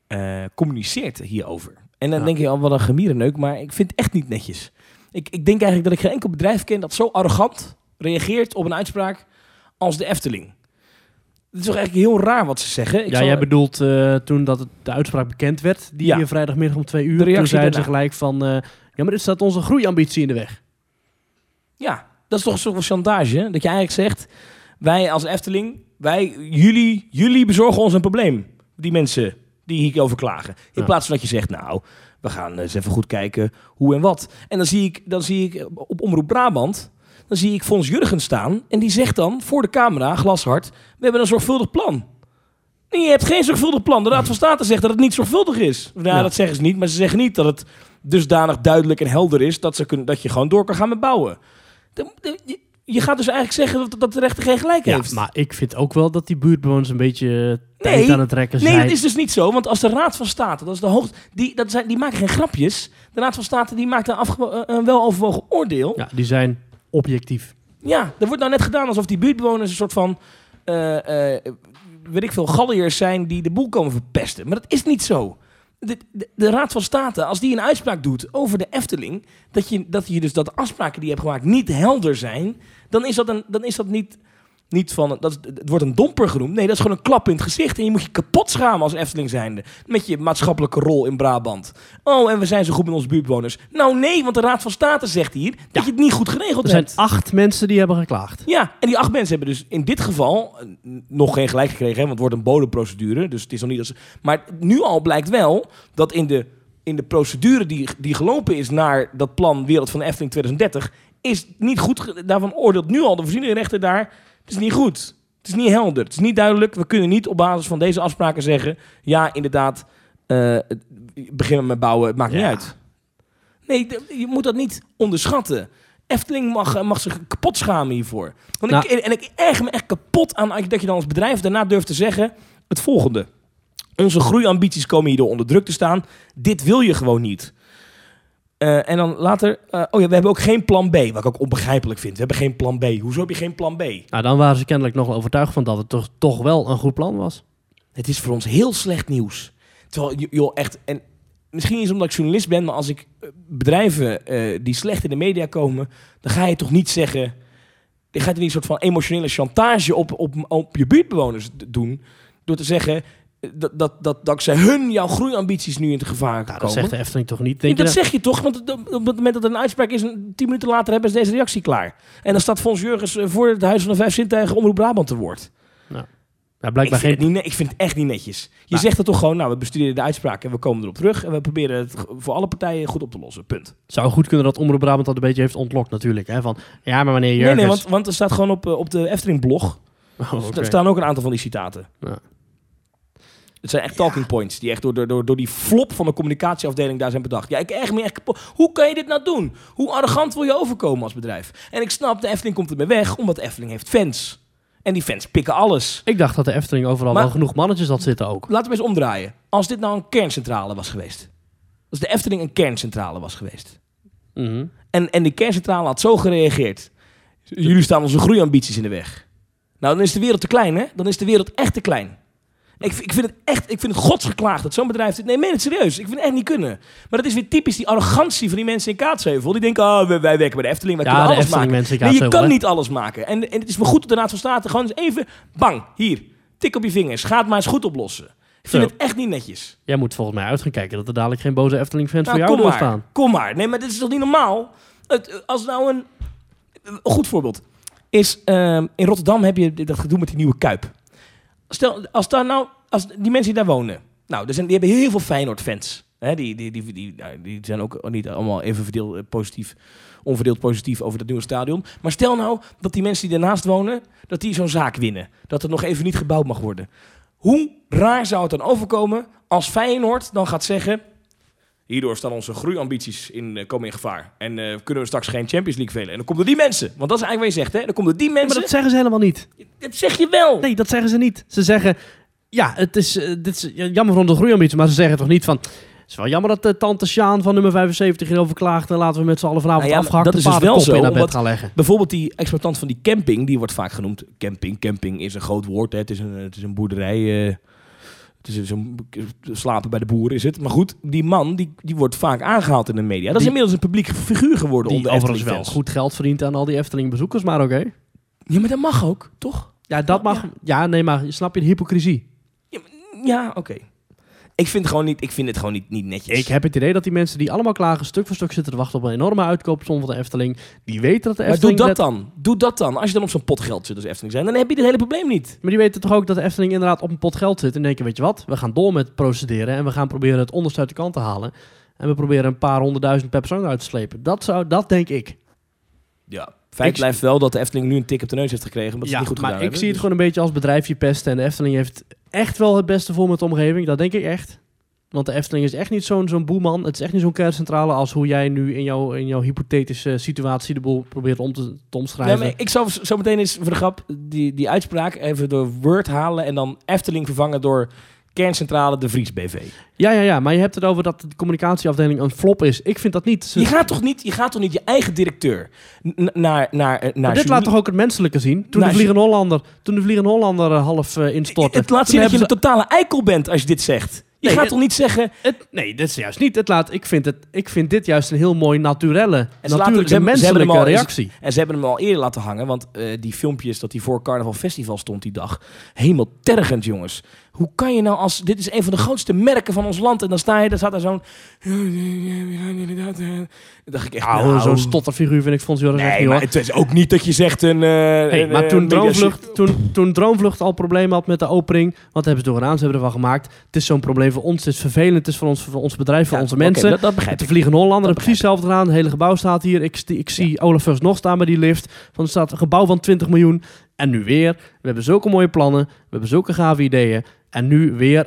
eh, communiceert hierover. En dan Ja. denk je al wat een gemierenneuk, maar ik vind het echt niet netjes. Ik, ik denk eigenlijk dat ik geen enkel bedrijf ken dat zo arrogant reageert op een uitspraak als de Efteling. Het is toch eigenlijk heel raar wat ze zeggen. Ik ja, zal- jij bedoelt eh, toen dat het, de uitspraak bekend werd, die Ja. eh, vrijdagmiddag om twee uur. De toen zeiden ze gelijk van, eh, ja, maar dit staat onze groeiambitie in de weg. Ja, dat is toch een soort van chantage. hè? Dat je eigenlijk zegt, wij als Efteling, wij, jullie, jullie bezorgen ons een probleem. Die mensen die hierover klagen. In Ja. plaats van dat je zegt, nou, we gaan eens even goed kijken hoe en wat. En dan zie ik, dan zie ik op Omroep Brabant, dan zie ik Fons Jurgen staan. En die zegt dan voor de camera, glashard, we hebben een zorgvuldig plan. Nee, je hebt geen zorgvuldig plan. De Raad van State zegt dat het niet zorgvuldig is. Nou, Ja. dat zeggen ze niet, maar ze zeggen niet dat het dusdanig duidelijk en helder is dat, ze kunnen, dat je gewoon door kan gaan met bouwen. De- de- je- gaat dus eigenlijk zeggen dat, dat de rechter geen gelijk Ja, heeft. maar ik vind ook wel dat die buurtbewoners een beetje eh, tijd Nee, aan het trekken nee, zijn. dat is dus niet zo. Want als de Raad van State, dat is de hoogte, die, dat zijn, die maken geen grapjes. De Raad van State die maakt een, afge- een weloverwogen oordeel. Ja, die zijn objectief. er wordt nou net gedaan alsof die buurtbewoners een soort van, eh, eh, weet ik veel, galliërs zijn die de boel komen verpesten. Maar dat is niet zo. De, de, de Raad van State, als die een uitspraak doet over de Efteling, dat je, dat je dus dat de afspraken die je hebt gemaakt niet helder zijn, dan is dat, een, dan is dat niet, niet van, dat het wordt een domper genoemd. Nee, dat is gewoon een klap in het gezicht. En je moet je kapot schamen als Efteling zijnde. Met je maatschappelijke rol in Brabant. Oh, en we zijn zo goed met onze buurtbewoners. Nou nee, want de Raad van State zegt hier dat je het niet goed geregeld Er zijn hebt. acht mensen die hebben geklaagd. Ja, en die acht mensen hebben dus in dit geval eh, nog geen gelijk gekregen, hè, want het wordt een bodemprocedure. Dus het is nog niet als. Maar nu al blijkt wel dat in de, in de procedure die, die gelopen is naar dat plan Wereld van de Efteling 2030, is niet goed. Daarvan oordeelt nu al de voorzieningrechter daar. Het is niet goed. Het is niet helder. Het is niet duidelijk. We kunnen niet op basis van deze afspraken zeggen. Ja, inderdaad. eh, beginnen met bouwen, het maakt niet uit. Nee, je moet dat niet onderschatten. Efteling mag, eh, mag zich kapot schamen hiervoor. Want Nou. ik, en ik erger me echt kapot aan dat je dan als bedrijf daarna durft te zeggen het volgende. Onze groeiambities komen hierdoor onder druk te staan. Dit wil je gewoon niet. Eh, en dan later, eh, oh ja, we hebben ook geen plan B, wat ik ook onbegrijpelijk vind. We hebben geen plan B. Hoezo heb je geen plan B? Nou, dan waren ze kennelijk nog wel overtuigd van dat het toch, toch wel een goed plan was. Het is voor ons heel slecht nieuws. Terwijl, joh, echt, en misschien is het omdat ik journalist ben, maar als ik eh, bedrijven die slecht in de media komen, dan ga je toch niet zeggen, dan ga je toch niet een soort van emotionele chantage op, op, op je buurtbewoners doen, door te zeggen dat, dat, dat dankzij hun jouw groeiambities nu in het gevaar Nou, komen. dat zegt de Efteling toch niet? Denk je dat zeg je toch? Want op het moment dat er een uitspraak is, tien minuten later hebben ze deze reactie klaar. En dan staat Fons Jurgens eh, voor het Huis van de Vijf Zintuigen Omroep Brabant te woord. Ja, Ik blijkbaar vind, geen... het niet, ik vind het echt niet netjes. Je Nou. zegt het toch gewoon, nou, we bestuderen de uitspraak en we komen erop terug. En we proberen het voor alle partijen goed op te lossen. Punt. Zou goed kunnen dat Omroep Brabant dat een beetje heeft ontlokt natuurlijk. Hè? Van, ja, maar wanneer Nee, Jurgens... nee, want, want er staat gewoon op, eh, op de Efteling-blog. Oh, oké. Er staan ook een aantal van die citaten. Ja. Het zijn echt talking points die echt door, door, door, door die flop van de communicatieafdeling daar zijn bedacht. Ja, ik erg me echt. Hoe kan je dit nou doen? Hoe arrogant wil je overkomen als bedrijf? En ik snap, de Efteling komt ermee weg, omdat de Efteling heeft fans. En die fans pikken alles. Ik dacht dat de Efteling overal Maar- wel genoeg mannetjes had zitten ook. Laten we eens omdraaien. Als dit nou een kerncentrale was geweest. Als de Efteling een kerncentrale was geweest. Mhm. En, en die kerncentrale had zo gereageerd. Jullie staan onze groeiambities in de weg. Nou, dan is de wereld te klein, hè? Dan is de wereld echt te klein. Ik, ik vind het echt, ik vind het godsgeklaagd dat zo'n bedrijf dit... Nee, meen het serieus. Ik vind het echt niet kunnen. Maar dat is weer typisch die arrogantie van die mensen in Kaatsheuvel. Die denken, oh, wij, wij werken bij de Efteling, wij Ja, kunnen alles maken. nee, je kan hè? niet alles maken. En, en het is maar goed dat de Raad van State gewoon eens even... Bang, hier, tik op je vingers. Ga het maar eens goed oplossen. Ik vind Zo. het echt niet netjes. Jij moet volgens mij uit gaan kijken dat er dadelijk geen boze Efteling-fans Nou, voor jou maar. staan. Kom maar. Nee, maar dit is toch niet normaal? Het, als nou een... Een goed voorbeeld is... ehm, in Rotterdam heb je dat gedoe met die nieuwe Kuip. Stel, als daar nou... Als die mensen die daar wonen... Nou, die hebben heel veel Feyenoord-fans. Hè, die, die, die, die, nou, die zijn ook niet allemaal even verdeeld, eh, positief, onverdeeld positief over dat nieuwe stadion. Maar stel nou dat die mensen die daarnaast wonen, dat die zo'n zaak winnen. Dat er nog even niet gebouwd mag worden. Hoe raar zou het dan overkomen als Feyenoord dan gaat zeggen... Hierdoor staan onze groeiambities in, eh, komen in gevaar. En eh, kunnen we straks geen Champions League velen. En dan komen er die mensen. Want dat is eigenlijk wat je zegt, hè? Dan komen er die Maar mensen. dat zeggen ze helemaal niet. Dat zeg je wel. Nee, dat zeggen ze niet. Ze zeggen, ja, het is, eh, dit is ja, jammer van de groeiambitie, maar ze zeggen toch niet van... Het is wel jammer dat de tante Sjaan van nummer 75 hierover klaagt en laten we met z'n allen vanavond Nou ja, maar afgehakte dat is dus wel zo, in naar bed gaan leggen. Bijvoorbeeld die exploitant van die camping, die wordt vaak genoemd. Camping, camping is een groot woord. Hè? Het, is een, het is een boerderij. Zo'n slapen bij de boeren is het. Maar goed, die man die, die wordt vaak aangehaald in de media. Dat is Die- inmiddels een publiek figuur geworden Die onder overigens wel goed geld verdient aan al die Efteling-bezoekers, maar oké. Ja, maar dat mag ook, toch? Ja, dat mag... Ja. nee, maar snap je de hypocrisie? Ja, oké. Ik vind het gewoon niet, ik vind het gewoon niet, niet netjes. Ik heb het idee dat die mensen die allemaal klagen stuk voor stuk zitten te wachten op een enorme uitkoopsom van de Efteling, die weten dat de maar doe Efteling... dat dan. Doe dat dan. Als je dan op zo'n pot geld zit als Efteling zijn, dan heb je dit hele probleem niet. Maar die weten toch ook dat de Efteling inderdaad op een pot geld zit en denken, weet je wat, we gaan door met procederen en we gaan proberen het onderste uit de kant te halen. En we proberen een paar honderdduizend per persoon uit te slepen. Dat, zou, dat denk ik. Ja. Feit Ik- blijft wel dat de Efteling nu een tik op de neus heeft gekregen, omdat ze ja, niet goed maar gedaan ik hebben. zie het Dus- gewoon een beetje als bedrijfje pesten. En de Efteling heeft echt wel het beste voor met de omgeving. Dat denk ik echt. Want de Efteling is echt niet zo'n zo'n boeman. Het is echt niet zo'n kerncentrale als hoe jij nu in jouw, in jouw hypothetische situatie de boel probeert om te, te omschrijven. maar ik zou zo meteen eens voor de grap die, die uitspraak even door Word halen en dan Efteling vervangen door kerncentrale De Vries BV. Ja, ja, ja. Maar je hebt het over dat de communicatieafdeling een flop is. Ik vind dat niet. Ze- Je gaat toch niet je, gaat toch niet je eigen directeur n- naar, naar, eh, naar maar dit laat toch ook het menselijke zien? Toen de Vliegende Hollander, toen de Vliegende Hollander eh, half eh, instortte. Het laat zien dat je een totale eikel bent als je dit zegt. Je Nee, gaat het- toch niet zeggen... Het, nee, dat is juist niet. Het laat, ik, vind het, ik vind dit juist een heel mooi naturelle, En ze laten- natuurlijke menselijke al reactie. En ze hebben hem al eerder laten hangen, want die filmpjes dat hij voor Carnaval Festival stond die dag. Helemaal tergend, jongens. Hoe kan je nou als... Dit is een van de grootste merken van ons land. En dan sta je, daar staat daar zo'n... Dan dacht ik echt, Nou, nou, zo'n stotterfiguur vind ik Fons Joris echt Nee, niet maar hoor. het is ook niet dat je zegt een... Hey, een, maar eh, toen Droomvlucht, toen, toen Droomvlucht al problemen had met de opening, wat hebben ze door gedaan? Ze hebben ervan gemaakt. Het is zo'n probleem voor ons, het is vervelend, het is voor ons, voor ons bedrijf, voor Ja, onze mensen. dat, dat begrijp de. Vliegende Hollander precies hetzelfde gedaan. Het hele gebouw staat hier. Ik, ik zie Olaf First nog staan bij die lift. Van er staat een gebouw van 20 miljoen. En nu weer. We hebben zulke mooie plannen. We hebben zulke gave ideeën. En nu weer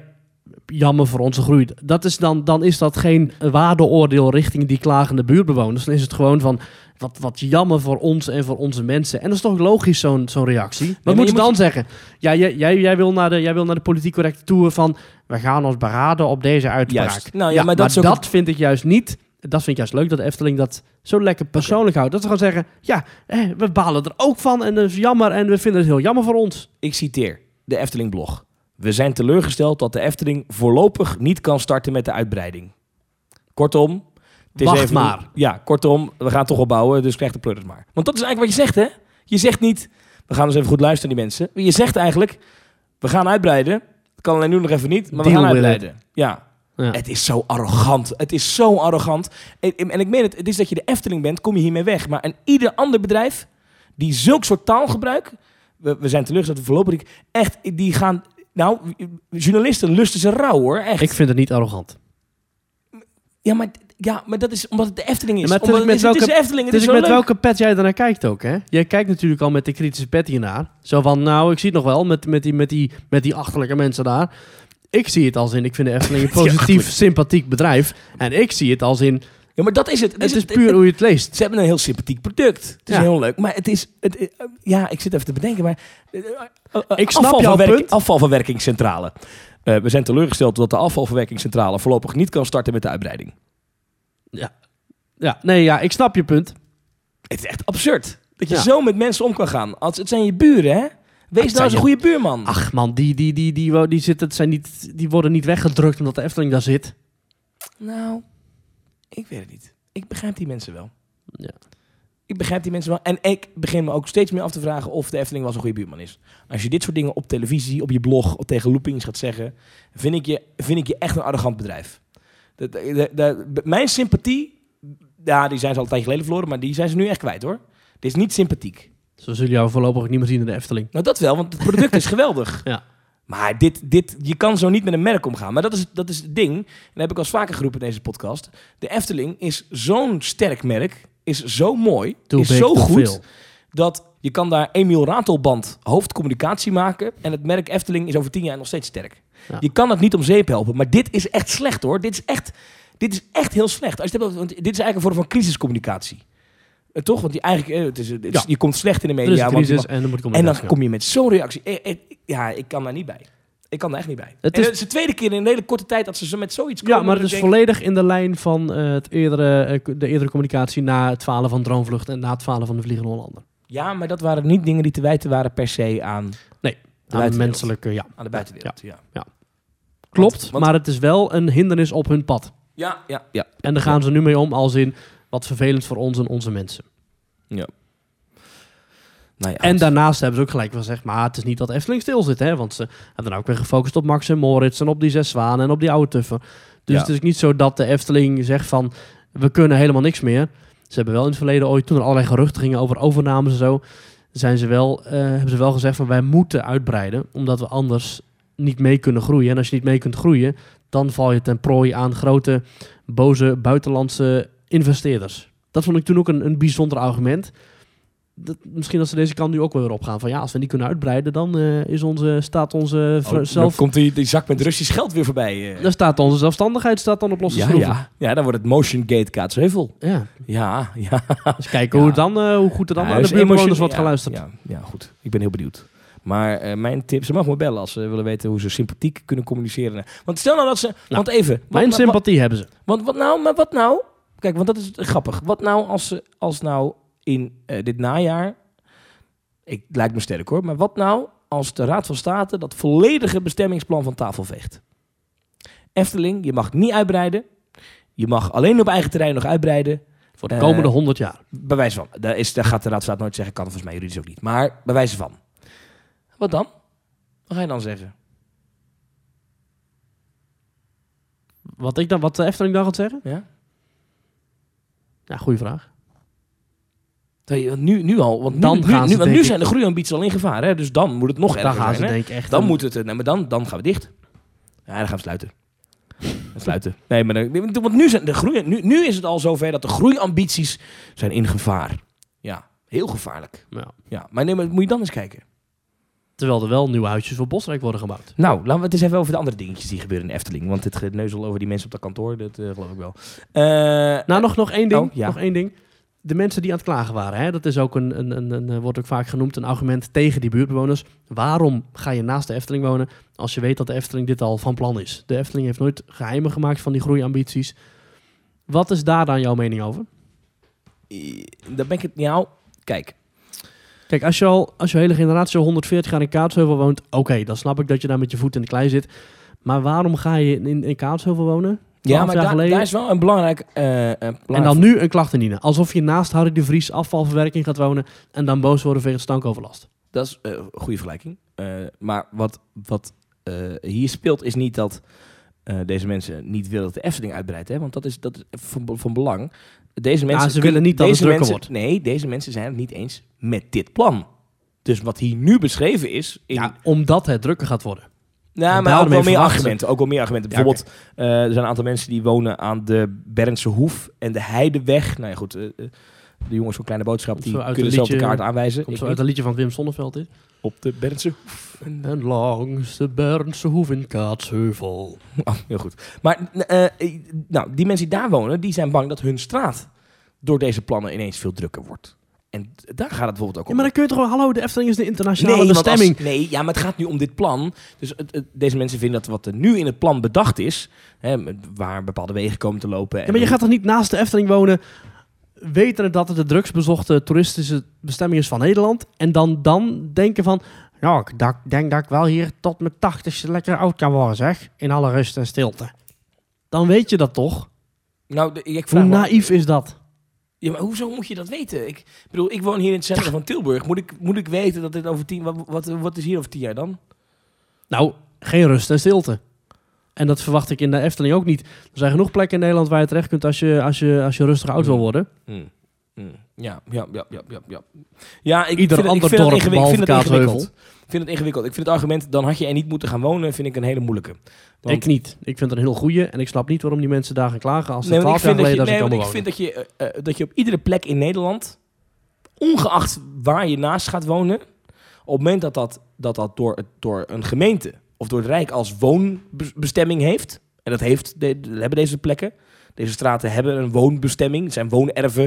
jammer voor onze groei. Dat is dan, dan is dat geen waardeoordeel richting die klagende buurtbewoners. Dan is het gewoon van, wat, wat jammer voor ons en voor onze mensen. En dat is toch logisch, zo'n zo'n reactie. Wat moet je dan moet- zeggen? Ja, jij, jij, jij, wil naar de, jij wil naar de politiek correcte tour van... we gaan ons beraden op deze uitspraak. Juist. Nou ja, maar dat ook dat vind ik juist niet... Dat vind ik juist leuk dat de Efteling dat zo lekker persoonlijk houdt. Dat ze gewoon zeggen, ja, eh, we balen er ook van en dat is jammer en we vinden het heel jammer voor ons. Ik citeer de Efteling blog. We zijn teleurgesteld dat de Efteling voorlopig niet kan starten met de uitbreiding. Kortom, het is Wacht even- maar. Ja, kortom, we gaan toch wel bouwen, dus krijg de het maar. Want dat is eigenlijk wat je zegt, hè? Je zegt niet, we gaan eens even goed luisteren naar die mensen. Je zegt eigenlijk, we gaan uitbreiden. Het kan alleen nu nog even niet, maar we gaan uitbreiden. Ja, Ja. het is zo arrogant. Het is zo arrogant. En, en ik meen het, het is dat je de Efteling bent, kom je hiermee weg. Maar een ieder ander bedrijf die zulk soort taal gebruikt, we, we zijn teleurgesteld voorlopig, echt, die gaan, nou, journalisten lusten ze rauw hoor, echt. Ik vind het niet arrogant. ja, maar, ja, maar dat is omdat het de Efteling is. Ja, maar het is omdat met het, is, welke- Efteling, het Dus is met leuk. welke pet jij ernaar kijkt ook, hè? Jij kijkt natuurlijk al met de kritische pet hiernaar. Zo van, nou, ik zie het nog wel met, met, die, met, die, met die achterlijke mensen daar. Ik zie het als in, ik vind de Efteling een positief, sympathiek bedrijf. En ik zie het als in, Ja, maar dat is het. het is puur hoe je het leest. Ze hebben een heel sympathiek product. Het is Ja. heel leuk. Maar het is... Het, eh, ja, ik zit even te bedenken, maar... eh, eh, Ik snap afvalverwerk- punt. Afvalverwerkingscentrale. We zijn teleurgesteld dat de afvalverwerkingscentrale voorlopig niet kan starten met de uitbreiding. Ja, nee, ja, ik snap je punt. Het is echt absurd. Dat je Ja. zo met mensen om kan gaan. Als, het zijn je buren, hè? Wees nou eens een goede buurman. Ach man, die, die, die, die, die, zitten, zijn niet, die worden niet weggedrukt omdat de Efteling daar zit. Nou, ik weet het niet. Ik begrijp die mensen wel. Ja. Ik begrijp die mensen wel. En ik begin me ook steeds meer af te vragen of de Efteling wel zo'n goede buurman is. Als je dit soort dingen op televisie, op je blog, of tegen loopings gaat zeggen, vind ik je, vind ik je echt een arrogant bedrijf. De, de- de- de- mijn sympathie, ja, die zijn ze al een tijdje geleden verloren, maar die zijn ze nu echt kwijt hoor. Dit is niet sympathiek. Zo zullen jou voorlopig ook niet meer zien in de Efteling. Nou, dat wel, want het product is geweldig. Ja. Maar dit, dit, je kan zo niet met een merk omgaan. Maar dat is, dat is het ding. En dat heb ik al eens vaker geroepen in deze podcast. De Efteling is zo'n sterk merk. Is zo mooi. Too is zo goed. veel. Dat je kan daar Emiel Ratelband hoofdcommunicatie maken. En het merk Efteling is over tien jaar nog steeds sterk. Ja. Je kan het niet om zeep helpen. Maar dit is echt slecht hoor. Dit is echt, dit is echt heel slecht. Als je het hebt want dit is eigenlijk een vorm van crisiscommunicatie. Eh, toch? Want die eigenlijk, eh, het is, het is- Ja. je komt slecht in de media. is want en dan moet ik en dan kom je met zo'n reactie. Eh, ja, ik kan daar niet bij. Ik kan daar echt niet bij. Het en is- de tweede keer in een hele korte tijd dat ze zo met zoiets komen. Ja, maar het is denk, volledig in de lijn van het eerdere, de eerdere communicatie na het falen van Droomvlucht en na het falen van de Vliegende Hollander. Ja, maar dat waren niet dingen die te wijten waren per se aan, Nee, De aan menselijke, ja. aan de buitenwereld. Ja, Klopt, want- maar het is wel een hindernis op hun pad. ja, ja. ja. En daar gaan ze nu mee om als in wat vervelend voor ons en onze mensen. Nou ja, En daarnaast hebben ze ook gelijk wel gezegd, maar het is niet dat Efteling stil zit, hè? Want ze hebben dan ook weer gefocust op Max en Moritz en op die zes zwanen en op die oude tuffen. Dus Ja. het is niet zo dat de Efteling zegt van, we kunnen helemaal niks meer. Ze hebben wel in het verleden ooit, toen er allerlei geruchten gingen over overnames en zo, zijn ze wel, eh, hebben ze wel gezegd van, wij moeten uitbreiden, omdat we anders niet mee kunnen groeien. En als je niet mee kunt groeien, dan val je ten prooi aan grote, boze buitenlandse investeerders. Dat vond ik toen ook een, een bijzonder argument. Dat, misschien dat ze deze kant nu ook wel weer opgaan. Van ja, als we niet kunnen uitbreiden, dan eh, is onze, staat onze Oh, zelf, komt die, die zak met Russisch geld weer voorbij. eh. dan staat onze zelfstandigheid staat dan op losse ja, schroeven. ja. ja, dan wordt het Motion Gate Kaatsheuvel. Ja. Ja, ja. Dus kijken Ja. hoe, dan, eh, hoe goed er dan dus de buurtbewoners emotion- wordt geluisterd. Ja, ja, goed. Ik ben heel benieuwd. Maar mijn tip, ze mogen me bellen als ze willen weten hoe ze sympathiek kunnen communiceren. Want stel nou dat ze, want even. wat- Mijn wat- sympathie hebben ze. Want wat nou, maar wat nou? Kijk, want dat is grappig. Wat nou als, ze- als nou in eh, dit najaar, ik het lijkt me sterk hoor, maar wat nou als de Raad van State dat volledige bestemmingsplan van tafel veegt? Efteling, je mag niet uitbreiden. Je mag alleen op eigen terrein nog uitbreiden. Voor de Eh, komende 100 jaar. Bij wijze van. Daar, is, daar gaat de Raad van State nooit zeggen, kan volgens mij juridisch ook niet. Maar bij wijze van. Wat dan? Wat ga je dan zeggen? Wat, ik dan, wat de Efteling dan gaat zeggen? Ja? Ja, goede vraag. Nee, Nu, nu al, want Dan nu, nu, gaan nu, ze, nu denk zijn de groeiambities al in gevaar. Hè? Dus dan moet het nog Dan erger gaan ze zijn. ik echt... Dan moet het, eh, nee, maar dan, dan gaan we dicht. Ja, dan gaan we sluiten. We sluiten. Nee, maar dan, want nu, zijn de groei, nu, nu is het al zover dat de groeiambities zijn in gevaar. Ja, heel gevaarlijk. Ja. Ja, maar nee, maar moet je dan eens kijken. Terwijl er wel nieuwe huisjes voor Bosrijk worden gebouwd. Nou, laten we het eens even over de andere dingetjes die gebeuren in Efteling. Want dit geneuzel over die mensen op dat kantoor, dat eh, geloof ik wel. Eh, Nou, nog, nog één ding. oh, ja. Nog één ding. De mensen die aan het klagen waren, hè, dat is ook een, een, een, een, eh, wordt ook vaak genoemd, een argument tegen die buurtbewoners. Waarom ga je naast de Efteling wonen als je weet dat de Efteling dit al van plan is? De Efteling heeft nooit geheimen gemaakt van die groeiambities. Wat is daar dan jouw mening over? dan ben ik het... Nou, kijk. Kijk, als je al als je hele generatie al 140 jaar in Kaatsheuvel woont, oké, dan snap ik dat je daar met je voet in de klei zit. Maar waarom ga je in, in Kaatsheuvel wonen? Ja, 12 maar daar, is wel een belangrijk... eh, En dan nu een klacht indienen. Alsof je naast Harry de Vries afvalverwerking gaat wonen en dan boos worden wegens stankoverlast. Dat is eh, een goede vergelijking. Eh, maar wat, wat eh, hier speelt is niet dat eh, deze mensen niet willen dat de Efteling uitbreidt. Hè? Want dat is, dat is van, van belang. Deze mensen ze willen niet dat het drukker mensen, wordt. Nee, deze mensen zijn het niet eens met dit plan. Dus wat hier nu beschreven is... In, Ja, omdat het drukker gaat worden. nou, en maar ook wel meer argumenten. Ook wel meer argumenten. Ja, Bijvoorbeeld, eh, er zijn een aantal mensen die wonen aan de Bernse Hoef en de Heideweg. Nou ja, goed. eh, eh, de jongens van Kleine Boodschap Komt die zo uit kunnen een zelf de liedje- kaart aanwijzen. Komt Ik zo uit niet. een liedje van Wim Sonneveld dit. Op de Bernse En langs de Bernse hoef in Kaatsheuvel. Oh, heel goed. Maar eh, eh, nou, die mensen die daar wonen, die zijn bang dat hun straat door deze plannen ineens veel drukker wordt. En daar gaat het bijvoorbeeld ook Ja, om. maar dan kun je toch wel... Hallo, de Efteling is de internationale want als- bestemming. nee, ja, maar het gaat nu om dit plan. Dus het, het- deze mensen vinden dat wat er nu in het plan bedacht is, hè, met- waar bepaalde wegen komen te lopen. Ja, maar je gaat toch niet naast de Efteling wonen... weten dat het de drugsbezochte toeristische bestemming is van Nederland... en dan, dan denken van... Ja, ik denk dat ik wel hier tot mijn tachtigste lekker oud kan worden, zeg. In alle rust en stilte. Dan weet je dat toch? Nou, de- ik Hoe vraag me- naïef is dat? Ja, maar hoezo moet je dat weten? Ik bedoel, ik woon hier in het centrum van Tilburg. Moet ik, moet ik weten dat dit over tien... Wat, wat, wat is hier over tien jaar dan? Nou, geen rust en stilte. En dat verwacht ik in de Efteling ook niet. Er zijn genoeg plekken in Nederland waar je terecht kunt als je, als je, als je rustig oud wil Hmm. worden. Hmm. Hmm. Ja, ja, ja, ja, ja, ja. Ja, ik Ieder vind het, ik ander vind het dorp ingewikkeld. Ik vind het ingewikkeld. Ik vind het ingewikkeld. Ik vind het argument, dan had je er niet moeten gaan wonen, vind ik een hele moeilijke. Want- Ik niet. Ik vind het een heel goeie. En ik snap niet waarom die mensen daar gaan klagen als ze Nee, want twaalf ik jaar vind dat je, geleden nee, daar zijn want ik vind dat je, eh, eh, dat je op iedere plek in Nederland, ongeacht waar je naast gaat wonen, op het moment dat dat, dat, dat door, het- door een gemeente of door het Rijk als woonbestemming heeft, en dat heeft, de, de- hebben deze plekken, deze straten hebben een woonbestemming, het zijn woonerven,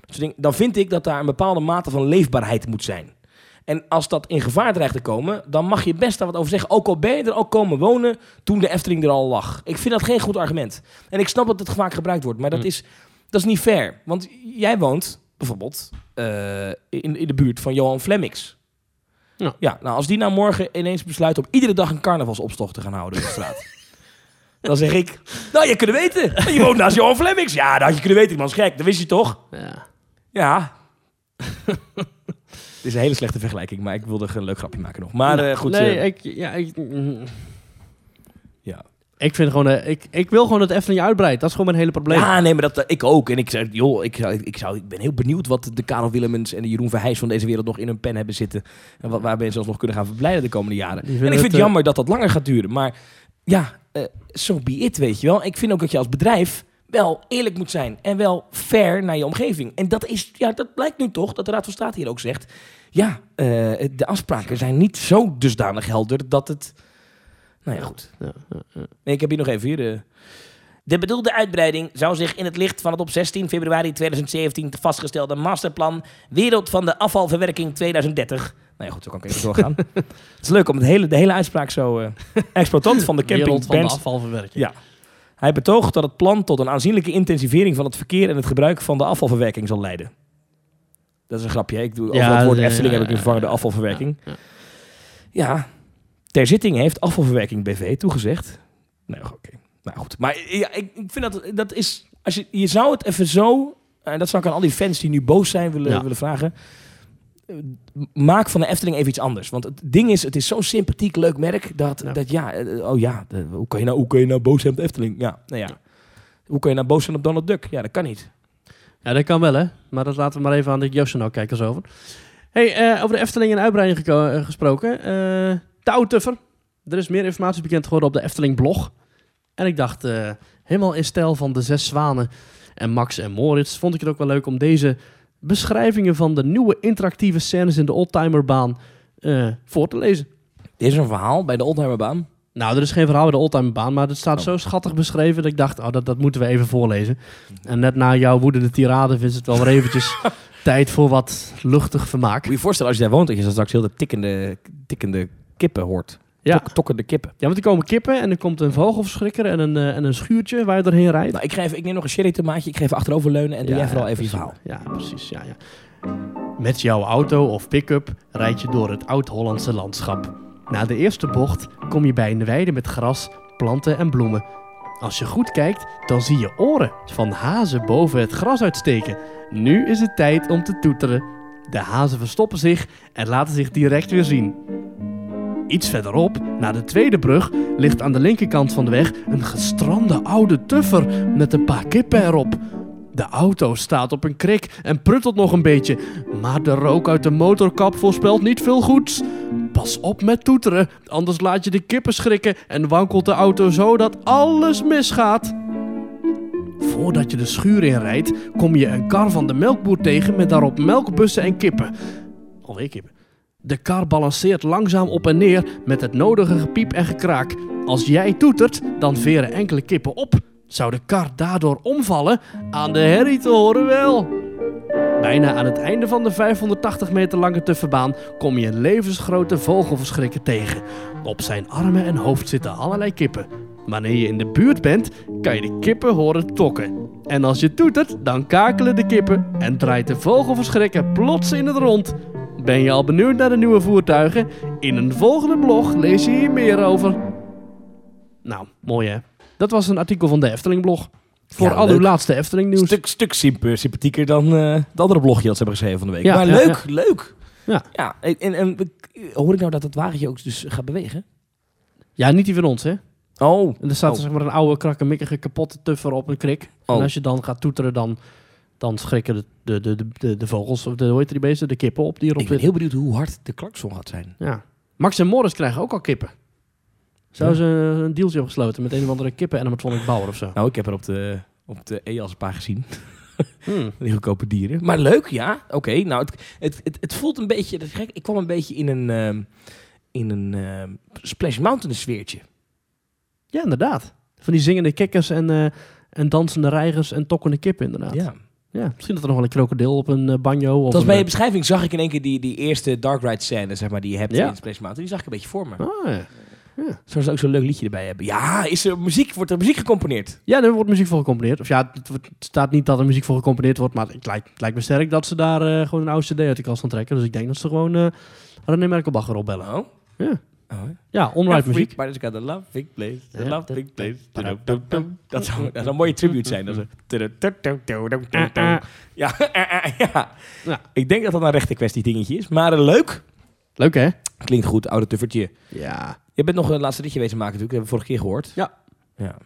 dat soort dingen, dan vind ik dat daar een bepaalde mate van leefbaarheid moet zijn. En als dat in gevaar dreigt te komen, dan mag je best daar wat over zeggen. Ook al ben je er ook komen wonen toen de Efteling er al lag. Ik vind dat geen goed argument. En ik snap dat het vaak gebruikt wordt, maar dat, Mm. is, dat is niet fair. Want jij woont bijvoorbeeld eh, in, in de buurt van Johan Flemmix. Ja. ja, nou als die nou morgen ineens besluit om iedere dag een carnavalsopstocht te gaan houden in de straat. dan zeg ik, nou je kunt het weten. Je woont naast Johan Flemmix. Ja, dat had je kunnen weten, man is gek. Dat wist je toch? Ja. Ja. Het is een hele slechte vergelijking, maar ik wilde een leuk grapje maken nog. Maar Nou, eh, goed. Nee, eh, ik, ja, ik, mm. Ik vind gewoon... eh, ik, ik wil gewoon dat de Efteling uitbreidt. Dat is gewoon mijn hele probleem. ja, nee, maar dat, eh, ik ook. En ik zei, joh, ik, zou, ik, zou, ik ben heel benieuwd wat de Karel Willemens en de Jeroen Verheijs van deze wereld nog in hun pen hebben zitten. En wat, waar mensen zelfs nog kunnen gaan verblijden de komende jaren. En ik vind het het, eh, jammer dat dat langer gaat duren. Maar ja, eh so be it, weet je wel. Ik vind ook dat je als bedrijf wel eerlijk moet zijn. En wel fair naar je omgeving. En dat, is, ja, dat blijkt nu toch, dat de Raad van State hier ook zegt. Ja, de afspraken zijn niet zo dusdanig helder dat het... Nou ja, goed. Nee, ik heb hier nog even hier. eh. De bedoelde uitbreiding zou zich in het licht van het op 16 februari 2017 vastgestelde masterplan Wereld van de Afvalverwerking 2030. Nou ja, goed, zo kan ik even doorgaan. het is leuk om het hele, de hele uitspraak zo eh exploitant van de camping Wereld van de afvalverwerking. Ja. Hij betoogt dat het plan tot een aanzienlijke intensivering van het verkeer en het gebruik van de afvalverwerking zal leiden. Dat is een grapje. hè? Ik doe over Ja, het woord ja, Efteling ja, heb ik nu vervangen de afvalverwerking. Ja, ter zitting heeft afvalverwerking BV toegezegd. Nee, oké. Nou goed. Maar ja, ik, ik vind dat dat is. Als je, je zou het even zo. En dat zou ik aan al die fans die nu boos zijn willen, Ja. willen vragen. Maak van de Efteling even iets anders. Want het ding is, het is zo'n sympathiek, leuk merk. Dat Ja. dat, ja eh, oh ja, hoe, kan je nou, hoe kan je nou boos zijn op de Efteling? Ja, nou ja. Hoe kan je nou boos zijn op Donald Duck? Ja, dat kan niet. Ja, dat kan wel, hè. Maar dat laten we maar even aan de Joost kijkers over. hey, eh, over de Efteling en uitbreiding eh, gesproken. Eh Touwtuffer. Er is meer informatie bekend geworden op de Efteling blog. En ik dacht, eh, helemaal in stijl van de Zes Zwanen en Max en Moritz... vond ik het ook wel leuk om deze beschrijvingen van de nieuwe interactieve scènes in de Oldtimerbaan... eh, voor te lezen. Is er een verhaal bij de Oldtimerbaan? Nou, er is geen verhaal bij de oldtimerbaan, maar het staat Oh. zo schattig beschreven dat ik dacht, oh, dat, dat moeten we even voorlezen. En net na jouw woedende tirade is het wel weer eventjes tijd voor wat luchtig vermaak. Moet je je voorstellen als je daar woont dat je straks heel de tikkende, tikkende kippen hoort. Ja. Tok- tokkende kippen. Ja, want er komen kippen en er komt een vogelverschrikker en een, eh, en een schuurtje waar je doorheen rijdt. Nou, ik, geef, ik neem nog een sherry tomaatje. Ik ga even achterover leunen en doe Ja, jij vooral even je verhaal. Ja, precies. Ja, ja. Met jouw auto of pick-up rijd je door het oud-Hollandse landschap. Na de eerste bocht kom je bij een weide met gras, planten en bloemen. Als je goed kijkt, dan zie je oren van hazen boven het gras uitsteken. Nu is het tijd om te toeteren. De hazen verstoppen zich en laten zich direct weer zien. Iets verderop, na de tweede brug, ligt aan de linkerkant van de weg een gestrande oude tuffer met een paar kippen erop. De auto staat op een krik en pruttelt nog een beetje, maar de rook uit de motorkap voorspelt niet veel goeds. Pas op met toeteren, anders laat je de kippen schrikken en wankelt de auto zo dat alles misgaat. Voordat je de schuur inrijdt, kom je een kar van de melkboer tegen met daarop melkbussen en kippen. Alweer kippen. De kar balanceert langzaam op en neer met het nodige gepiep en gekraak. Als jij toetert, dan veren enkele kippen op. Zou de kar daardoor omvallen? Aan de herrie te horen wel. Bijna aan het einde van de 580 meter lange tufferbaan kom je een levensgrote vogelverschrikker tegen. Op zijn armen en hoofd zitten allerlei kippen. Wanneer je in de buurt bent, kan je de kippen horen tokken. En als je toetert, dan kakelen de kippen en draait de vogelverschrikker plots in het rond. Ben je al benieuwd naar de nieuwe voertuigen? In een volgende blog lees je hier meer over. Nou, mooi hè. Dat was een artikel van de Efteling blog. Voor Ja, al leuk. uw laatste Efteling nieuws. Stuk, stuk sympathieker dan eh het andere blogje dat ze hebben geschreven van de week. Ja, maar ja, leuk, leuk. Ja. ja en, en, en hoor ik nou dat het wagentje ook dus gaat bewegen? Ja, niet die van ons hè. Oh, En er staat Oh. zeg maar een oude krakkemikkige kapotte tuffer op een krik. Oh. En als je dan gaat toeteren, dan, dan schrikken de, de, de, de, de, vogels, of de, hoe heet die beesten, de kippen op die erop ik ben zitten. heel benieuwd hoe hard de klakson gaat zijn. Ja. Max en Morris krijgen ook al kippen. Zouden Ja. ze een dealtje hebben gesloten met een of andere kippen en met Bauer of zo? Nou, ik heb er op de, op de EAS een paar gezien. Hmm. Die goedkope dieren. Maar leuk, ja. Oké, nou, het, het, het, het voelt een beetje... Dat gek. Ik kwam een beetje in een, ehm, in een ehm, Splash Mountain sfeertje. Ja, inderdaad. Van die zingende kikkers en, eh, en dansende reigers en tokkende kippen inderdaad. Ja. Ja, misschien dat er nog wel een krokodil op een eh, banjo. Of Dat was een, bij je eh, beschrijving zag ik in één keer die, die eerste Dark Ride scène, zeg maar, die je hebt Ja. in Splash Mountain. Die zag ik een beetje voor me. Ah, ja. Zou ze ook zo'n leuk liedje erbij hebben? Ja, is er muziek, wordt er muziek gecomponeerd? ja, er wordt muziek voor gecomponeerd. Of ja, het, staat niet dat er muziek voor gecomponeerd wordt, maar het lijkt, het lijkt me sterk dat ze daar eh, gewoon een oude cd uit de kast gaan trekken. Dus ik denk dat ze gewoon eh René Merkelbach erop bellen. Oh. Ja. Oh, Ja, onride muziek. Maar got a love big place, a love big place. Dat zou, dat een mooie tribute zijn. Ja, ja. Ik denk dat dat een rechte kwestie dingetje is. Maar eh, leuk. Leuk hè? Klinkt goed, oude tuffertje. Ja. Je bent nog een laatste ritje wezen maken natuurlijk. Dat hebben we vorige keer gehoord. Ja. Ja.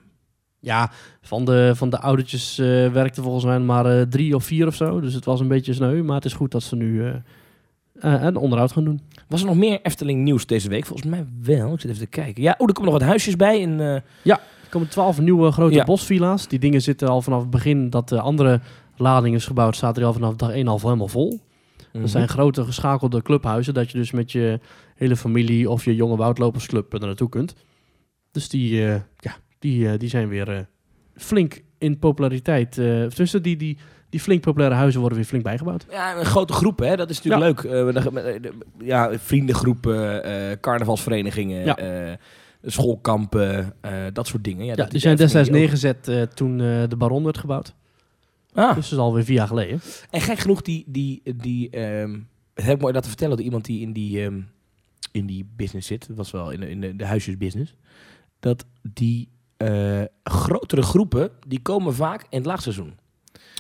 Ja, van de, van de oudertjes eh werkte volgens mij maar eh, drie of vier of zo. Dus het was een beetje sneu. Maar het is goed dat ze nu eh, een onderhoud gaan doen. Was er nog meer Efteling nieuws deze week? Volgens mij wel. Ik zit even te kijken. Ja, oh, er komen nog wat huisjes bij. In, eh, Er komen twaalf nieuwe grote Ja. bosvilla's. Die dingen zitten al vanaf het begin dat de andere lading is gebouwd, staat er al vanaf dag 1 al helemaal vol. mhm. Dat zijn grote geschakelde clubhuizen, dat je dus met je hele familie of je jonge woudlopersclub er naartoe kunt. Dus die, eh, ja, die, eh, die zijn weer eh, flink in populariteit. eh tenminste, die, die, die flink populaire huizen worden weer flink bijgebouwd. Ja, een grote groep, hè? Dat is natuurlijk leuk. Eh, met- ja, vriendengroepen, eh, carnavalsverenigingen, Ja. eh, schoolkampen, eh, dat soort dingen. Ja, Ja, dat die zijn destijds neergezet eh, toen eh, de Baron werd gebouwd. Ah, Dus dat is alweer vier jaar geleden. en gek genoeg, die, die, die ehm, het heb ik mooi dat te vertellen door iemand die in die, ehm, in die business zit. Dat was wel in de, in de, de huisjesbusiness. Dat die eh, grotere groepen, die komen vaak in het laagseizoen.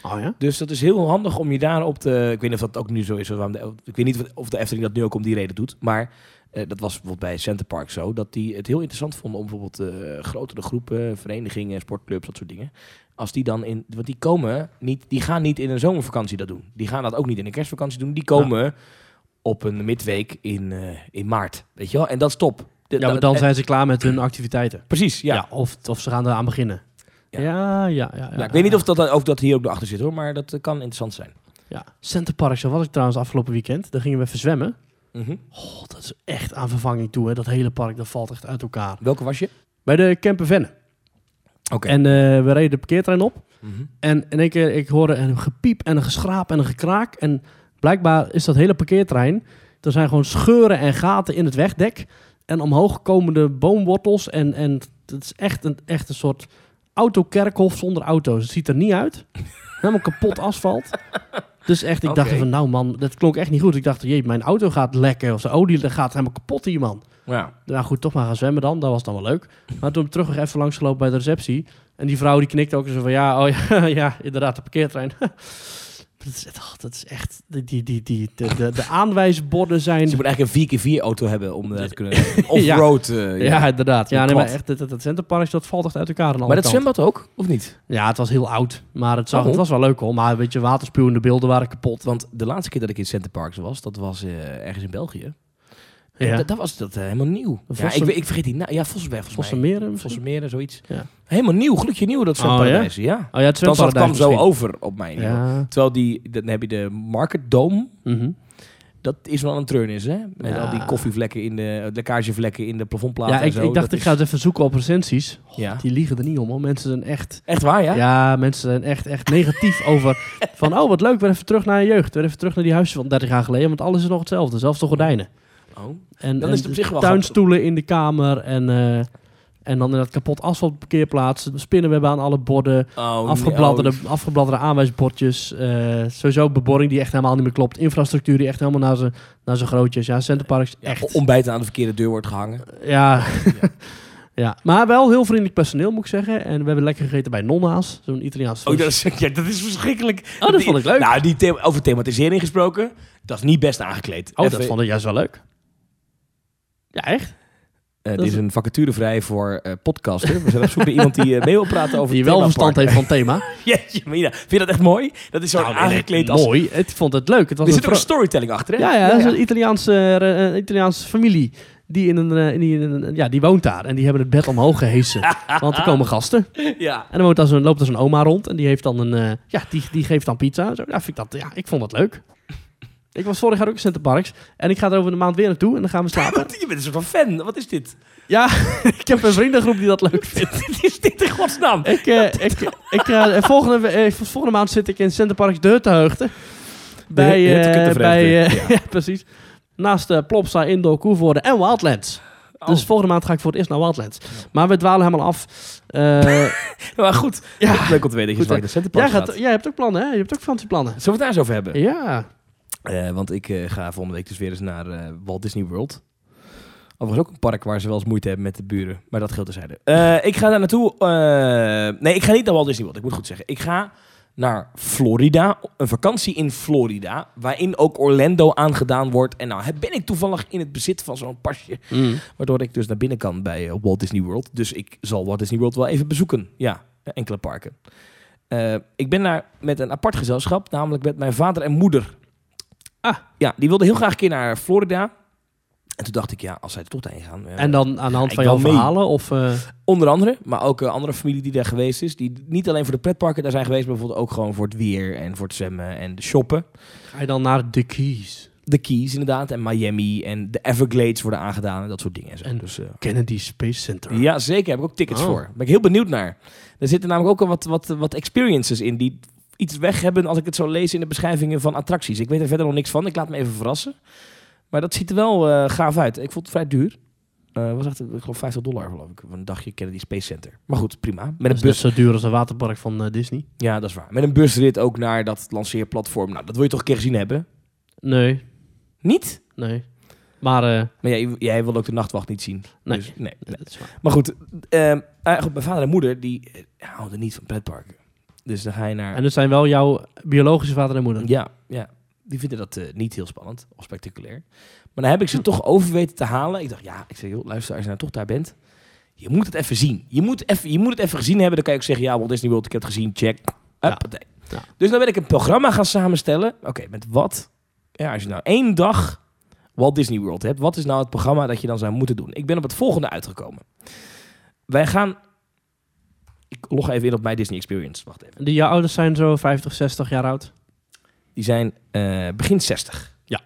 Oh ja? Dus dat is heel handig om je daarop te... Ik weet niet of dat ook nu zo is. Of, de- ik weet niet of de Efteling dat nu ook om die reden doet. Maar eh, dat was bijvoorbeeld bij Center Park zo. Dat die het heel interessant vonden om bijvoorbeeld eh, grotere groepen, verenigingen, sportclubs, dat soort dingen. Als die dan in... Want die komen niet... Die gaan niet in een zomervakantie dat doen. Die gaan dat ook niet in een kerstvakantie doen. Die komen op een midweek in, eh, in maart. Weet je wel? En dat is top. De- Ja, maar dan en- zijn ze klaar met hun activiteiten. Precies, ja. Ja. of, of ze gaan eraan beginnen. Ja. Ja, ja, ja. ja, Ja, ik weet niet of dat, of dat hier ook achter zit hoor, maar dat eh, kan interessant zijn. Ja. Centerpark, zo was ik trouwens afgelopen weekend. Daar gingen we even zwemmen. Mhm. Oh, dat is echt aan vervanging toe. Hè. Dat hele park, dat valt echt uit elkaar. Welke was je? Bij de Camper Venne. Oké. En eh, we reden de parkeertrein op. Mhm. En in één keer, ik hoorde een gepiep en een geschraap en een gekraak. En blijkbaar is dat hele parkeertrein... Er zijn gewoon scheuren en gaten in het wegdek. En omhoog komende boomwortels. En, en het is echt een, echt een soort autokerkhof zonder auto's. Het ziet er niet uit. Helemaal kapot asfalt. Dus echt, ik dacht van, nou man, dat klonk echt niet goed. Ik dacht, jee, mijn auto gaat lekken. Of zijn olie gaat helemaal kapot hier, man. Ja. Nou goed, toch maar gaan zwemmen dan. Dat was dan wel leuk. Maar toen terug nog even langsgelopen bij de receptie. En die vrouw die knikte ook zo van, ja, oh ja, ja inderdaad, de parkeertrein. dat, is, oh, dat is echt, die, die, die, die, de, de, de aanwijsborden zijn... Je moet eigenlijk een 4x4 auto hebben om eh, te kunnen off-road. eh, ja. ja. inderdaad. Ja, Een nee, maar echt, dat, dat, dat centerpark, dat valt echt uit elkaar aan Maar dat zwembad ook, of niet? Ja, het was heel oud. Maar het, zag, het was wel leuk hoor. Maar weet je, waterspuwende beelden waren kapot. Want de laatste keer dat ik in Center Parks was, dat was eh, ergens in België. Ja. Dat, dat was dat eh, helemaal nieuw. Ja, ik, ik vergeet die naam. Ja, Vossenberg volgens. Vossenmeren? Vossenmeren, zoiets. Ja. Helemaal nieuw, gloedje nieuw dat Oh, ja? Oh ja, het dat kwam zo over op mij. Ja. Terwijl die, dan heb je de Market Dome. Mhm. Dat is wel een treurnis, hè? Met al die koffievlekken in de lekkagevlekken in de plafondplaten. ja, en ik, zo. ik dacht, Dat ik ga het even zoeken op recensies. Ja. Die liegen er niet om hoor. Mensen zijn echt... Echt waar, ja? Ja, mensen zijn echt, echt negatief over. Van, oh wat leuk, weer even terug naar je jeugd. Weer even terug naar die huisjes van 30 jaar geleden. Want alles is nog hetzelfde. Zelfs de gordijnen. Oh. En, Dan en is het op zich wel tuinstoelen in de kamer. En, eh, en dan in dat kapot asfalt parkeerplaats. Spinnenwebben aan alle borden. Oh, afgebladderde, nee, oh. afgebladderde aanwijsbordjes. eh, sowieso beboring die echt helemaal niet meer klopt. Infrastructuur die echt helemaal naar zijn naar grootjes. Ja, Centerparks Ja, echt. ontbijten aan de verkeerde deur wordt gehangen. Ja. ja, maar wel heel vriendelijk personeel moet ik zeggen. En we hebben lekker gegeten bij Nonna's. Zo'n Italiaans Oh, dat is, ja, dat is verschrikkelijk. Oh, dat vond ik leuk. Nou, die thema- over thematisering gesproken, dat is niet best aangekleed. Oh, Even- dat vond ik juist wel leuk. Ja, echt? Eh, Dat dit is een vacature vrij voor eh podcaster. We zijn op zoek naar iemand die eh, mee wil praten over Die wel verstand heeft van het thema. Jeetje, Mina. Vind je dat echt mooi? Dat is zo Nou, aangekleed als... Mooi. Ik vond het leuk. Het was Er een zit ook een storytelling achter, hè? Ja, ja, dat is een Italiaanse, eh, een Italiaanse familie. Die, in een, eh, die, in een- ja, die woont daar. En die hebben het bed omhoog gehesen. want er komen gasten. ja. En dan woont daar zo'n, loopt er zo'n oma rond. En die heeft dan een... eh, ja, die, die geeft dan pizza. Zo, ja, vind ik, dat, ja, ik vond dat leuk. Ik was vorig jaar ook in Center Parks. En ik ga er over een maand weer naartoe. En dan gaan we slapen. Je bent een soort van fan. Wat is dit? ja, ik heb een vriendengroep die dat leuk vindt. Wat is dit in godsnaam? Ik, eh, ik, ik, eh, volgende, eh, volgende maand zit ik in Center Parks de Huttenheugde. Bij, eh, bij Vreugde, eh, ja. precies. Naast Plopsa, Indoor, Koevoorde en Wildlands. Oh. Dus volgende maand ga ik voor het eerst naar Wildlands. Maar we dwalen helemaal af. Eh, Maar goed, ja, leuk om te weten dat je Goed, zo Centerpark jij, gaat. gaat, jij hebt ook plannen, hè? Je hebt ook vakantieplannen. Zullen we het daar eens over hebben? Ja. Eh, want ik eh, ga volgende week dus weer eens naar eh, Walt Disney World. Overigens ook een park waar ze wel eens moeite hebben met de buren. Maar dat geldt terzijde. Ik ga daar naartoe. nee, ik ga niet naar Walt Disney World. Ik moet goed zeggen. Ik ga naar Florida. Een vakantie in Florida. Waarin ook Orlando aangedaan wordt. En nou ben ik toevallig in het bezit van zo'n pasje. Mm. Waardoor ik dus naar binnen kan bij Walt Disney World. Dus ik zal Walt Disney World wel even bezoeken. Ja, enkele parken. Ik ben daar met een apart gezelschap. Namelijk met mijn vader en moeder. Ah. Ja, die wilden heel graag een keer naar Florida. En toen dacht ik, ja, als zij er toch heen gaan. eh, En dan aan de hand van jouw verhalen? Of, eh, Onder andere, maar ook een andere familie die daar geweest is. Die niet alleen voor de pretparken daar zijn geweest, maar bijvoorbeeld ook gewoon voor het weer en voor het zwemmen en de shoppen. ga je dan naar de Keys? De Keys inderdaad, en Miami en de Everglades worden aangedaan en dat soort dingen. En zo. En- dus, eh, Kennedy Space Center. ja, zeker. Heb ik ook tickets Oh. voor. Ben ik heel benieuwd naar. Er zitten namelijk ook al wat, wat, wat experiences in die iets weg hebben als ik het zo lees in de beschrijvingen van attracties. Ik weet er verder nog niks van. Ik laat me even verrassen. Maar dat ziet er wel eh, gaaf uit. Ik vond het vrij duur. Eh was echt, ik geloof 50 dollar geloof ik. Een dagje Kennedy Space Center. Maar goed, prima. Met een bus. zo duur als een waterpark van eh, Disney. Ja, dat is waar. Met een busrit ook naar dat lanceerplatform. Nou, dat wil je toch een keer gezien hebben? Nee, Niet? nee. Maar, eh, Maar jij, jij wil ook de nachtwacht niet zien. Nee. Dus, nee, nee. dat is waar. Maar goed, goed, mijn vader en moeder die houden niet van pretparken. Dus dan ga je naar... En dat zijn wel jouw biologische vader en moeder. Ja, ja. Die vinden dat eh, niet heel spannend of spectaculair. Maar dan heb ik ze toch over weten te halen. Ik dacht, ja, ik zeg, joh, luister, als je nou toch daar bent, je moet het even zien. Je moet, even, je moet het even gezien hebben. Dan kan je ook zeggen, ja, Walt Disney World, ik heb het gezien, check. Ja. Dus dan ben ik een programma gaan samenstellen. Oké, met wat? Ja, als je nou één dag Walt Disney World hebt, wat is nou het programma dat je dan zou moeten doen? Ik ben op het volgende uitgekomen. Wij gaan... Ik log even in op mijn Disney Experience. Wacht even. Die jouw ouders zijn zo 50, 60 jaar oud. Die zijn eh, begin 60. Ja.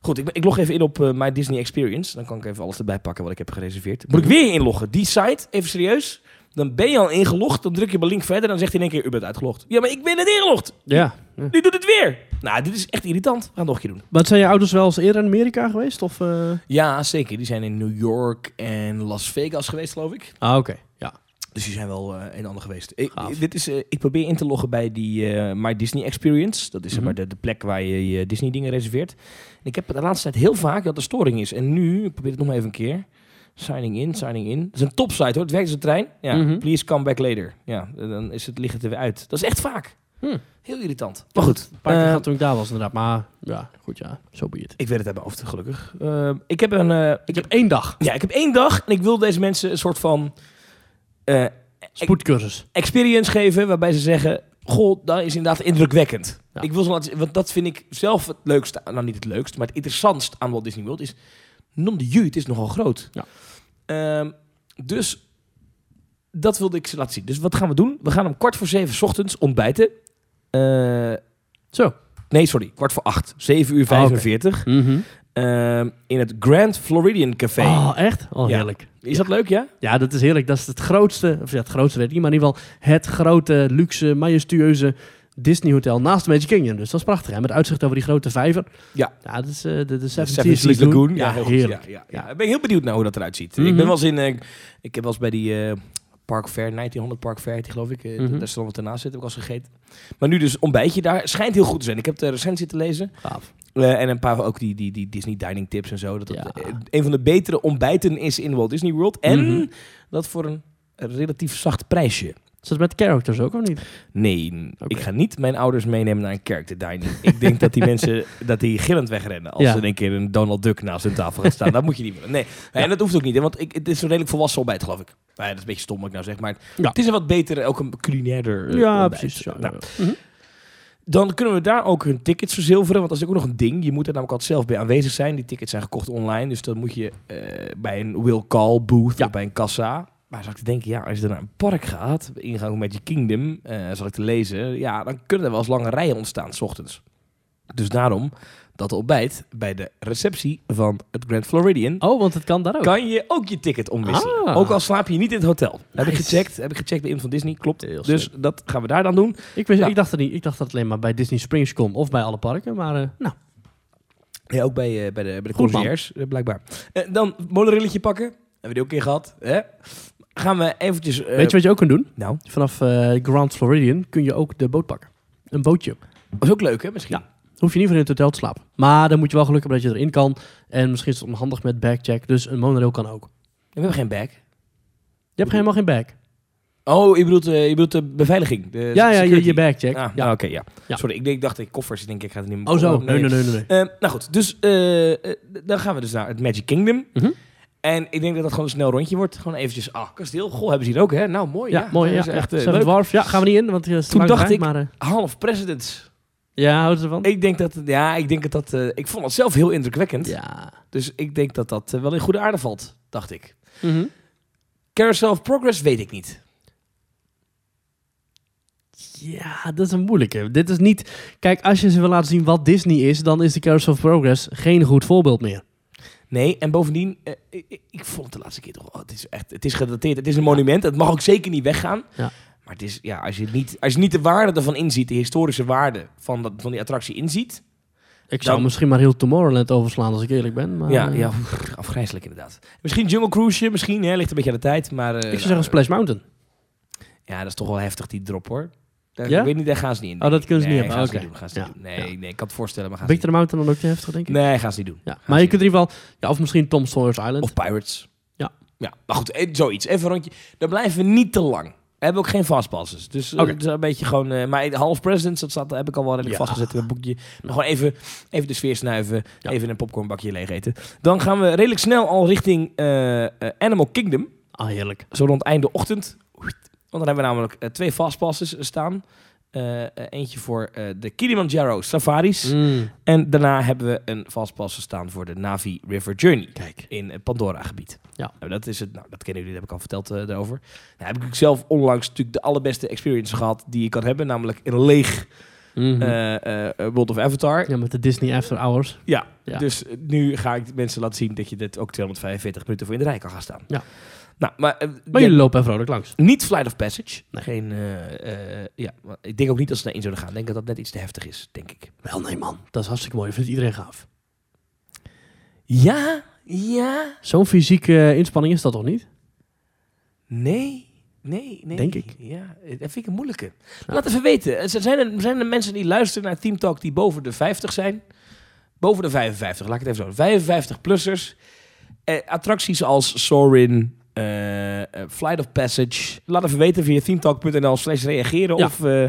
Goed, ik, ik log even in op eh, My Disney Experience. Dan kan ik even alles erbij pakken wat ik heb gereserveerd. Moet ik weer inloggen? Die site, even serieus. Dan ben je al ingelogd, dan druk je op een link verder. Dan zegt hij in één keer, u bent uitgelogd. Ja, maar ik ben net ingelogd. Ja. Nu doet het weer. Nou, dit is echt irritant. We gaan het nog een keer doen. Maar zijn je ouders wel eens eerder in Amerika geweest? Of, eh? Ja, zeker. Die zijn in New York en Las Vegas geweest, geloof ik. Ah, oké. Dus die zijn wel eh, een en ander geweest. Ik, dit is, eh, ik probeer in te loggen bij die eh, My Disney Experience. Dat is Mhm. maar de, de plek waar je je Disney dingen reserveert. En ik heb het de laatste tijd heel vaak dat er storing is. En nu, ik probeer het nog maar even een keer. Signing in, signing in. Het is een topsite hoor. Het werkt als een trein. Ja, Mhm. please come back later. Ja, dan is het, ligt het er weer uit. Dat is echt vaak. Hm. Heel irritant. Maar goed. Een paar keer gehad toen ik daar was inderdaad. Maar ja, goed ja. Zo be it. ik weet het uit mijn hoofd, gelukkig. Ik heb een... Ik heb één dag. ja, ik heb één dag en ik wil deze mensen een soort van... eh, Spoedcursus. experience geven waarbij ze zeggen: Goh, dat is inderdaad indrukwekkend. Ja. Ik wil zo laten zien, want dat vind ik zelf het leukste, nou niet het leukst, maar het interessantst aan Walt Disney World is: nom de ju, het is nogal groot. Ja. Ehm, dus dat wilde ik ze laten zien. Dus wat gaan we doen? We gaan om kwart voor zeven 's ochtends ontbijten. Eh, Zo. nee, sorry, kwart voor acht. 7 uur Ah, oké. 45. Mhm. Ehm, in het Grand Floridian Café. Oh, echt? Oh, Ja. heerlijk. Is dat leuk, ja? Ja, dat is heerlijk. Dat is het grootste, of ja, het grootste weet ik niet, maar in ieder geval het grote, luxe, majestueuze Disney Hotel naast de Magic Kingdom. Dus dat is prachtig, hè? Met uitzicht over die grote vijver. Ja. Ja, dat is eh, de, de Seven, Seven Seas Lagoon. Ja, heel goed. heerlijk. Ja, ja, Ja. ja. Ik ben heel benieuwd naar hoe dat eruit ziet. Mhm. Ik ben wel eens in... eh, ik heb wel eens bij die eh, Park Fair, 1900 Park Fair, die, geloof ik. eh, Mhm. Daar dan wat ernaast zitten, heb ik eens gegeten. Maar nu dus ontbijtje daar. Schijnt heel goed te zijn. Ik heb de recensie te lezen. Gaaf. eh, en een paar ook die, die, die Disney dining tips en zo. Dat Ja. eh, een van de betere ontbijten is in Walt Disney World. En Mhm. dat voor een relatief zacht prijsje. Is dat met characters ook, of niet? Nee, ik ga niet mijn ouders meenemen naar een character dining. ik denk dat die mensen dat die gillend wegrennen als Ja. in een keer een Donald Duck naast hun tafel gaat staan. dat moet je niet willen. Nee, en dat hoeft ook niet, hè, want ik, het is een redelijk volwassen ontbijt, geloof ik. Ja, dat is een beetje stom wat ik nou zeg, maar Ja. het is een wat beter, ook een culinairder eh, ja, ontbijt. precies. Nou. Mhm. dan kunnen we daar ook hun tickets verzilveren, want dat is ook nog een ding. Je moet er namelijk altijd zelf bij aanwezig zijn. Die tickets zijn gekocht online, dus dan moet je eh, bij een will call booth Ja. of bij een kassa. Maar zou ik te denken, ja, als je er naar een park gaat, ingang met je Kingdom, eh zal ik te lezen, ja, dan kunnen er wel eens lange rijen ontstaan, s ochtends. Dus daarom dat ontbijt bij de receptie van het Grand Floridian Oh, want het kan daar ook. kan je ook je ticket omwisselen. Ah. Ook al slaap je niet in het hotel. Heb ik gecheckt. Heb ik gecheckt bij iemand van Disney. Klopt. Heel Dus dat gaan we daar dan doen. Ik, wist, Ja. ik, dacht het niet, ik dacht dat het alleen maar bij Disney Springs kon of bij alle parken. Maar eh, nou, Ja, ook bij, eh, bij de, bij de concierge, blijkbaar. Dan monorilletje pakken. Hebben we die ook een keer gehad. Hè? Gaan we eventjes... eh, weet je wat je ook kunt doen? Nou, Vanaf eh, Grand Floridian kun je ook de boot pakken. Een bootje. dat is ook leuk hè, misschien. Ja. Hoef je niet voor in het hotel te slapen. Maar dan moet je wel geluk hebben dat je erin kan. En misschien is het onhandig met bagcheck. Dus een monorail kan ook. We hebben geen bag. Je hebt helemaal geen bag. Oh, je bedoelt, eh, je bedoelt de beveiliging? De Ja, ja, je, je bagcheck. Ah, ja. nou, oké, ja. Ja. Sorry, ik, dacht ik koffers. Ik denk, ik ga het niet meer Oh zo, Oh, nee, nee, nee, nee. nee. Nou goed, dus dan gaan we dus naar het Magic Kingdom. Mhm. En ik denk dat dat gewoon een snel rondje wordt. Gewoon eventjes, ah, kasteel. Goh, hebben ze hier ook, hè? Nou, mooi. Ja, mooi. Dat Ja, is echt ja. eh, Seven leuk. Dwarfs. Ja, gaan we niet in, want te Toen dacht ik- Maar, eh, Half Presidents. ja, houden ze ervan? Ik denk dat, ja, ik denk dat dat, eh, ik vond het zelf heel indrukwekkend. Ja. Dus ik denk dat dat eh, wel in goede aarde valt, dacht ik. Mhm. Carousel of Progress weet ik niet. Ja, dat is een moeilijke. Dit is niet... Kijk, als je ze wil laten zien wat Disney is, dan is de Carousel of Progress geen goed voorbeeld meer. Nee, en bovendien, eh, ik, vond het de laatste keer toch, oh, het is echt, het is gedateerd, het is een monument, het mag ook zeker niet weggaan. Ja. Maar het is, ja, als je niet, als je niet de waarde ervan inziet, de historische waarde van, dat, van die attractie inziet, Ik zou Dan- misschien maar heel Tomorrowland overslaan als ik eerlijk ben. Maar, ja, eh, ja, afgrijzelijk inderdaad. Misschien Jungle Cruise, misschien, hè, ligt een beetje aan de tijd, maar... eh, Ik zou nou, zeggen Splash Mountain. Ja, dat is toch wel heftig, die drop hoor. Daar, Ja? Ik weet niet, daar gaan ze niet in. Oh, dat kunnen ze nee, niet hebben. Gaan ze niet doen, gaan ze niet Ja, doen. Nee, ja. nee, ik kan het voorstellen, maar gaan ze Big Mountain dan ook te heftig, denk ik? Nee, gaan ze niet doen. Ja. Gaan Maar je kunt in ieder geval... Ja, of misschien Tom Sawyer's Island. Of Pirates. Ja. Ja, maar goed, eh, zoiets. Even een rondje. Dan blijven we niet te lang. We hebben ook geen fastpasses. Dus eh, het is een beetje gewoon... eh, maar half presidents, dat staat, heb ik al wel redelijk Ja. vastgezet in het boekje. Maar gewoon even, even de sfeer snuiven. Ja. Even een popcornbakje leeg eten. Dan gaan we redelijk snel al richting Animal Kingdom. Ah, heerlijk. Zo rond einde ochtend. Want dan hebben we namelijk eh, twee fastpasses staan. Eh, eh, eentje voor de Kilimanjaro Safaris. Mm. En daarna hebben we een fastpass staan voor de Navi River Journey Kijk. in het Pandora-gebied. Ja. Nou, dat is het. Nou, dat kennen jullie, dat heb ik al verteld eh, daarover. Nou, heb ik zelf onlangs natuurlijk de allerbeste experience gehad die je kan hebben, namelijk een leeg Mhm. World of Avatar. ja, met de Disney After Hours. Ja, Ja. dus nu ga ik mensen laten zien dat je dit ook 245 minuten voor in de rij kan gaan staan. Ja. Nou, maar, eh, Maar jullie lopen er vrolijk langs. niet Flight of Passage. Nee. Geen, eh, eh, ja, maar ik denk ook niet dat ze daarin zullen gaan. Ik denk dat dat net iets te heftig is, denk ik. Wel, nee man. Dat is hartstikke mooi. Vindt iedereen gaaf. Ja, ja, Zo'n fysieke inspanning is dat toch niet? nee, nee, nee. Denk ik. Ja, dat vind ik een moeilijke. Laat even weten. Er zijn er, zijn er mensen die luisteren naar Team Talk die boven de 50 zijn? Boven de 55, laat ik het even zo. 55-plussers. Eh, attracties als Sorin, Flight of Passage. Laat even weten via teamtalk.nl slash reageren Ja. of, eh,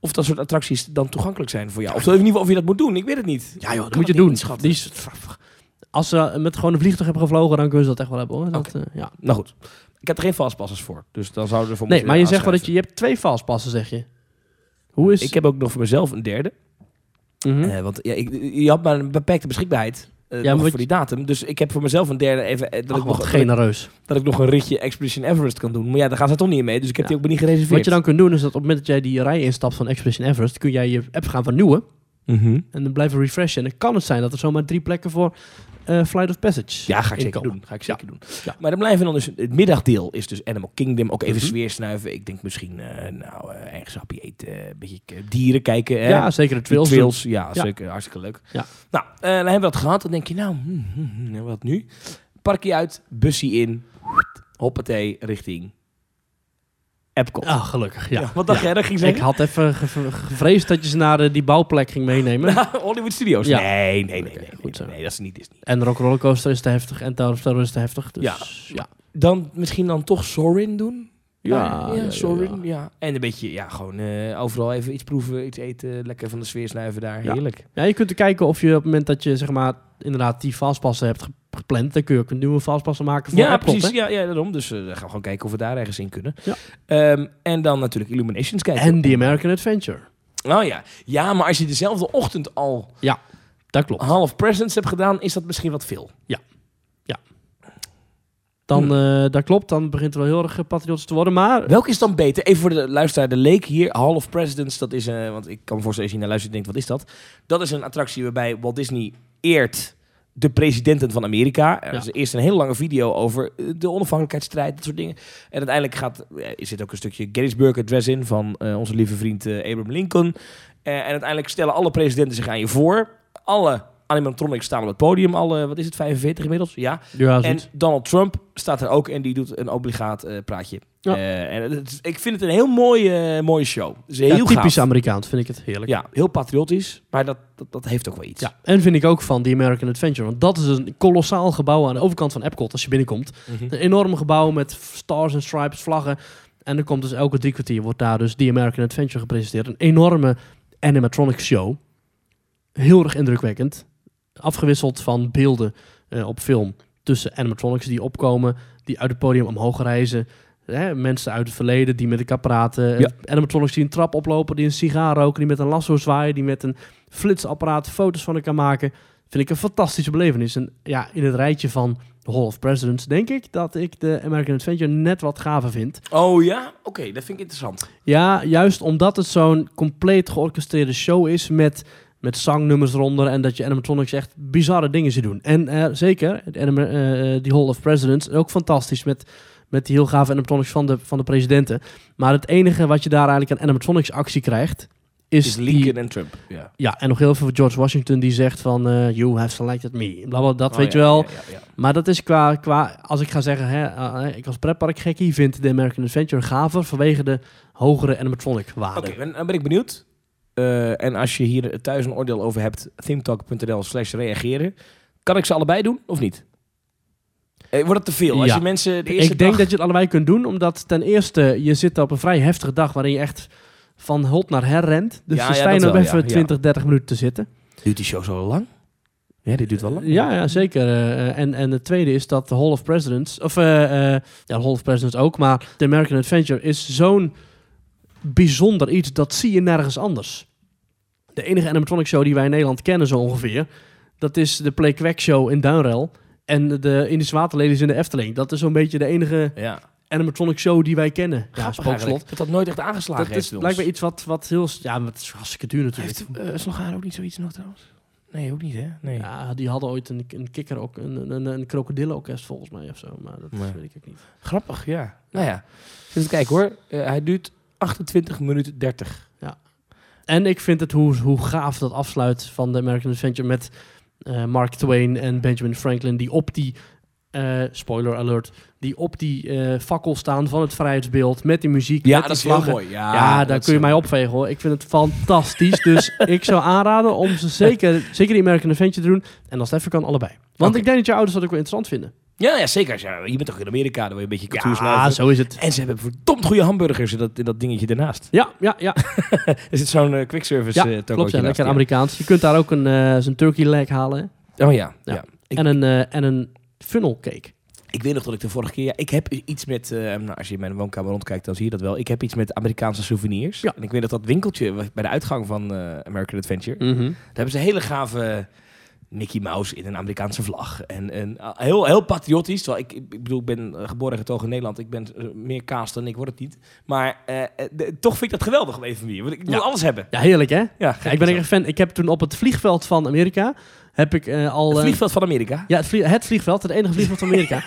of dat soort attracties dan toegankelijk zijn voor jou. Of in ieder geval of je dat moet doen. Ik weet het niet. Ja joh, dat moet je doen. inschatten. Die is, als ze met gewoon een vliegtuig hebben gevlogen, dan kunnen ze dat echt wel hebben hoor. Dat, eh, ja. Nou goed. Ik heb er geen fastpassers voor. Dus dan zouden we ervoor Nee, maar je zegt wel dat je, je hebt twee fastpassen, zeg je. Hoe is... Ik heb ook nog voor mezelf een derde. Mhm. Eh, want ja, ik, je had maar een beperkte beschikbaarheid. Eh, Ja, maar voor die datum. Dus ik heb voor mezelf een derde even... eh, dat, Ach, ik nog, wat dat, ik, genereus. dat ik nog een ritje Expedition Everest kan doen. Maar ja, daar gaan ze toch niet in mee. Dus ik heb Ja. die ook niet gereserveerd. Wat je dan kunt doen, is dat op het moment dat jij die rij instapt van Expedition Everest, kun jij je app gaan vernieuwen Mhm. en dan blijven refreshen. En dan kan het zijn dat er zomaar drie plekken voor eh, Flight of Passage Ja, ga ik zeker doen. Ga ik Ja. zeker doen. Ja. Maar dan blijven dan dus... Het middagdeel is dus Animal Kingdom. Ook even Mhm. sfeer snuiven. Ik denk misschien, eh, nou, eh ergens hapje eten. eh, een beetje eh, dieren kijken. hè. Ja, zeker de trails. trails, ja, Ja. zeker. Hartstikke leuk. Ja. Nou, eh, dan hebben we dat gehad. Dan denk je, nou, hm, hm, hm, en wat nu? Parkje uit, busje in, hoppatee, richting Epcot. Ah, gelukkig. Ja. Ja, wat dacht Ja. jij? Dat ging Ik zeggen? had even ge- gevreesd dat je ze naar eh, die bouwplek ging meenemen. Hollywood Studios? Ja. Nee, nee, nee, nee, goed zo. nee, dat is niet Disney. En Rock Rollercoaster is te heftig en Tower of Terror is te heftig. Dus, Ja. ja. Dan misschien dan toch Sorin doen? Ja, ja, ja, ja, ja. ja. En een beetje, ja, gewoon eh, overal even iets proeven, iets eten, lekker van de sfeer snuiven daar. Ja. Heerlijk. Ja, je kunt er kijken of je op het moment dat je zeg maar inderdaad die fastpassen hebt ge- gepland, dan kun je ook een nieuwe fastpassen maken voor Ja, precies. hè? Ja, ja, daarom. Dus dan gaan we gewoon kijken of we daar ergens in kunnen. Ja. Ehm, en dan natuurlijk Illuminations kijken. En die American Adventure. Oh ja. Ja, maar als je dezelfde ochtend al Dat klopt. half presents hebt gedaan, is dat misschien wat veel. Dan, Hmm. eh, dat klopt, dan begint het wel heel erg eh, patriotisch te worden. Maar Welke is dan beter? Even voor de luisteraar, de leek hier, half presidents, dat is, eh, want ik kan me voorstellen als je naar luistert denkt, wat is dat? Dat is een attractie waarbij Walt Disney eert de presidenten van Amerika. Er Ja. is eerst een hele lange video over de onafhankelijkheidsstrijd, dat soort dingen. En uiteindelijk gaat, er zit ook een stukje Gettysburg Address in van onze lieve vriend Abraham Lincoln. En uiteindelijk stellen alle presidenten zich aan je voor. Alle animatronics staan op het podium, alle, wat is het, 45 inmiddels? Ja. ja, En. Donald Trump staat er ook en die doet een obligaat eh, praatje. Ja. Eh, en het is- ik vind het een heel mooie, eh, mooie show. Het is heel ja, typisch gaaf. Amerikaans vind ik het heerlijk. Ja, heel patriotisch, maar dat, dat, dat heeft ook wel iets. Ja, en vind ik ook van die American Adventure. Want dat is een kolossaal gebouw aan de overkant van Epcot als je binnenkomt. Mhm. Een enorm gebouw met stars en stripes, vlaggen. En dan komt dus elke drie kwartier wordt daar dus die American Adventure gepresenteerd. Een enorme animatronic show. Heel erg indrukwekkend. Afgewisseld van beelden eh, op film tussen animatronics die opkomen, die uit het podium omhoog reizen. Hè, mensen uit het verleden die met de apparaten. Ja. Animatronics die een trap oplopen, die een sigaar roken, die met een lasso zwaaien, die met een flitsapparaat foto's van elkaar maken. Vind ik een fantastische belevenis. En ja, in het rijtje van de Hall of Presidents denk ik dat ik de American Adventure net wat gaver vind. Oh ja? Oké, dat vind ik interessant. Ja, juist omdat het zo'n compleet georchestreerde show is met, met zangnummers eronder en dat je animatronics echt bizarre dingen ziet doen. En eh, zeker, eh, die Hall of Presidents, ook fantastisch met, met die heel gave animatronics van de, van de presidenten. Maar het enige wat je daar eigenlijk aan animatronics actie krijgt, is, Is die- Lincoln en Trump. Ja. ja, en nog heel veel George Washington die zegt van eh, you have selected me. Blablabla, dat Oh, weet ja, je wel. ja, ja, ja. Maar dat is qua, qua als ik ga zeggen, hè, ik als pretparkgekkie vind de American Adventure gaver vanwege de hogere animatronic waarde. Oké, dan ben ik benieuwd. Eh, en als je hier thuis een oordeel over hebt, themetalk.nl slash reageren. Kan ik ze allebei doen of niet? Eh, wordt het te veel? Als je mensen de eerste Ik denk dag- dat je het allebei kunt doen, omdat ten eerste je zit op een vrij heftige dag waarin je echt van hot naar her rent. Dus Ja, er ja, nog even ja, ja. 20, 30 minuten te zitten. Duurt die show zo lang? Ja, dit duurt wel lang. Ja, ja zeker. Eh, en, en het tweede is dat de Hall of Presidents, of eh, eh, ja, Hall of Presidents ook, maar de American Adventure is zo'n bijzonder iets, dat zie je nergens anders. De enige animatronic show die wij in Nederland kennen zo ongeveer, dat is de Play Quack Show in Duinrel en de Indische Waterlelies in de Efteling. Dat is zo'n beetje de enige Ja. animatronic show die wij kennen. Ja, Spookslot. Dat dat nooit echt aangeslagen Dat heeft is bij ons. blijkbaar iets wat, wat heel... Ja, maar het is hartstikke duur natuurlijk. Heeft uh, Slogaan ook niet zoiets nog trouwens? Nee, ook niet hè? Nee. Ja, die hadden ooit een, een kikker ook, een, een, een krokodillenorkest volgens mij of zo. Maar dat Nee. weet ik ook niet. Grappig, ja. Nou ja. Even kijken hoor. Eh, hij duurt 28 minuten 30. En ik vind het hoe, hoe gaaf dat afsluit van de American Adventure met eh, Mark Twain en Benjamin Franklin, die op die, eh, spoiler alert, die op die eh, fakkel staan van het vrijheidsbeeld met die muziek, met die vlaggen. mooi. Ja, Ja, daar dat kun je is mij heel opvegen hoor. Ik vind het fantastisch. dus ik zou aanraden om ze zeker, zeker die American Adventure te doen. En als het even kan, allebei. Want ik denk dat je ouders dat ook wel interessant vinden. Ja, ja zeker. Ja, je bent toch in Amerika, dan wil je een beetje cultuur Ja, zo is het. En ze hebben verdomd goede hamburgers in dat, in dat dingetje ernaast. Ja, ja, ja. Er zit zo'n eh, quick service ja eh klopt. Ja, lekker Amerikaans. Je kunt daar ook een, zo'n turkey leg halen. hè. Oh ja, ja. Ja. Ik, En, een, en een funnel cake. ik weet nog dat ik de vorige keer... Ja, ik heb iets met... nou, als je in mijn woonkamer rondkijkt, dan zie je dat wel. Ik heb iets met Amerikaanse souvenirs. Ja. En ik weet dat dat winkeltje bij de uitgang van American Adventure... Mhm. Daar hebben ze hele gave Mickey Mouse in een Amerikaanse vlag. En, en uh, heel, heel patriotisch. Terwijl ik, ik bedoel, ik ben uh, geboren en getogen in Nederland. Ik ben uh, meer kaas dan ik word het niet. Maar de, toch vind ik dat geweldig op een of andere manier. Want ik wil Ja. alles hebben. Ja, heerlijk hè? Ja, Ja, ik ben echt fan. Ik heb toen op het vliegveld van Amerika... heb ik eh, al... Het eh, vliegveld van Amerika. ja, het, het vliegveld. Het enige vliegveld van Amerika.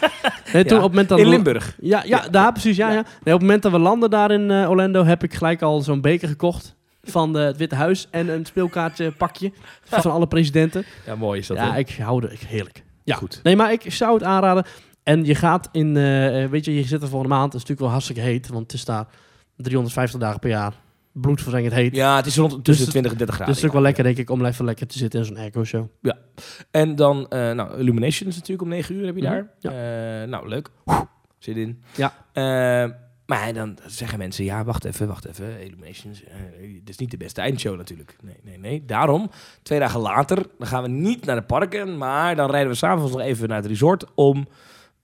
nee, toen Ja, op moment dat In Limburg. Ja, ja, daar precies. Ja, ja. Nee, op het moment dat we landen daar in eh, Orlando, heb ik gelijk al zo'n beker gekocht van de, het Witte Huis en een speelkaartje pakje van alle presidenten. Ja, mooi is dat. Ja, ik hou er ik, heerlijk. Ja, Goed. Nee, maar ik zou het aanraden. En je gaat in, eh, weet je, je zit er volgende maand. Het is natuurlijk wel hartstikke heet, want het is daar 350 dagen per jaar bloedverzengend heet. Ja, het is rond tussen het- 20 en 30 graden. dus het is ook wel lekker, denk ik, om even lekker te zitten in zo'n airco-show. En dan, eh, nou, Illuminations natuurlijk om 9 uur heb je Mhm, daar. Eh, nou, leuk. Zit in. Ja. Maar dan zeggen mensen, ja, wacht even, wacht even. Illuminations, eh, dit is niet de beste eindshow natuurlijk. Nee, nee, nee. Daarom, twee dagen later, dan gaan we niet naar de parken, maar dan rijden we s'avonds nog even naar het resort om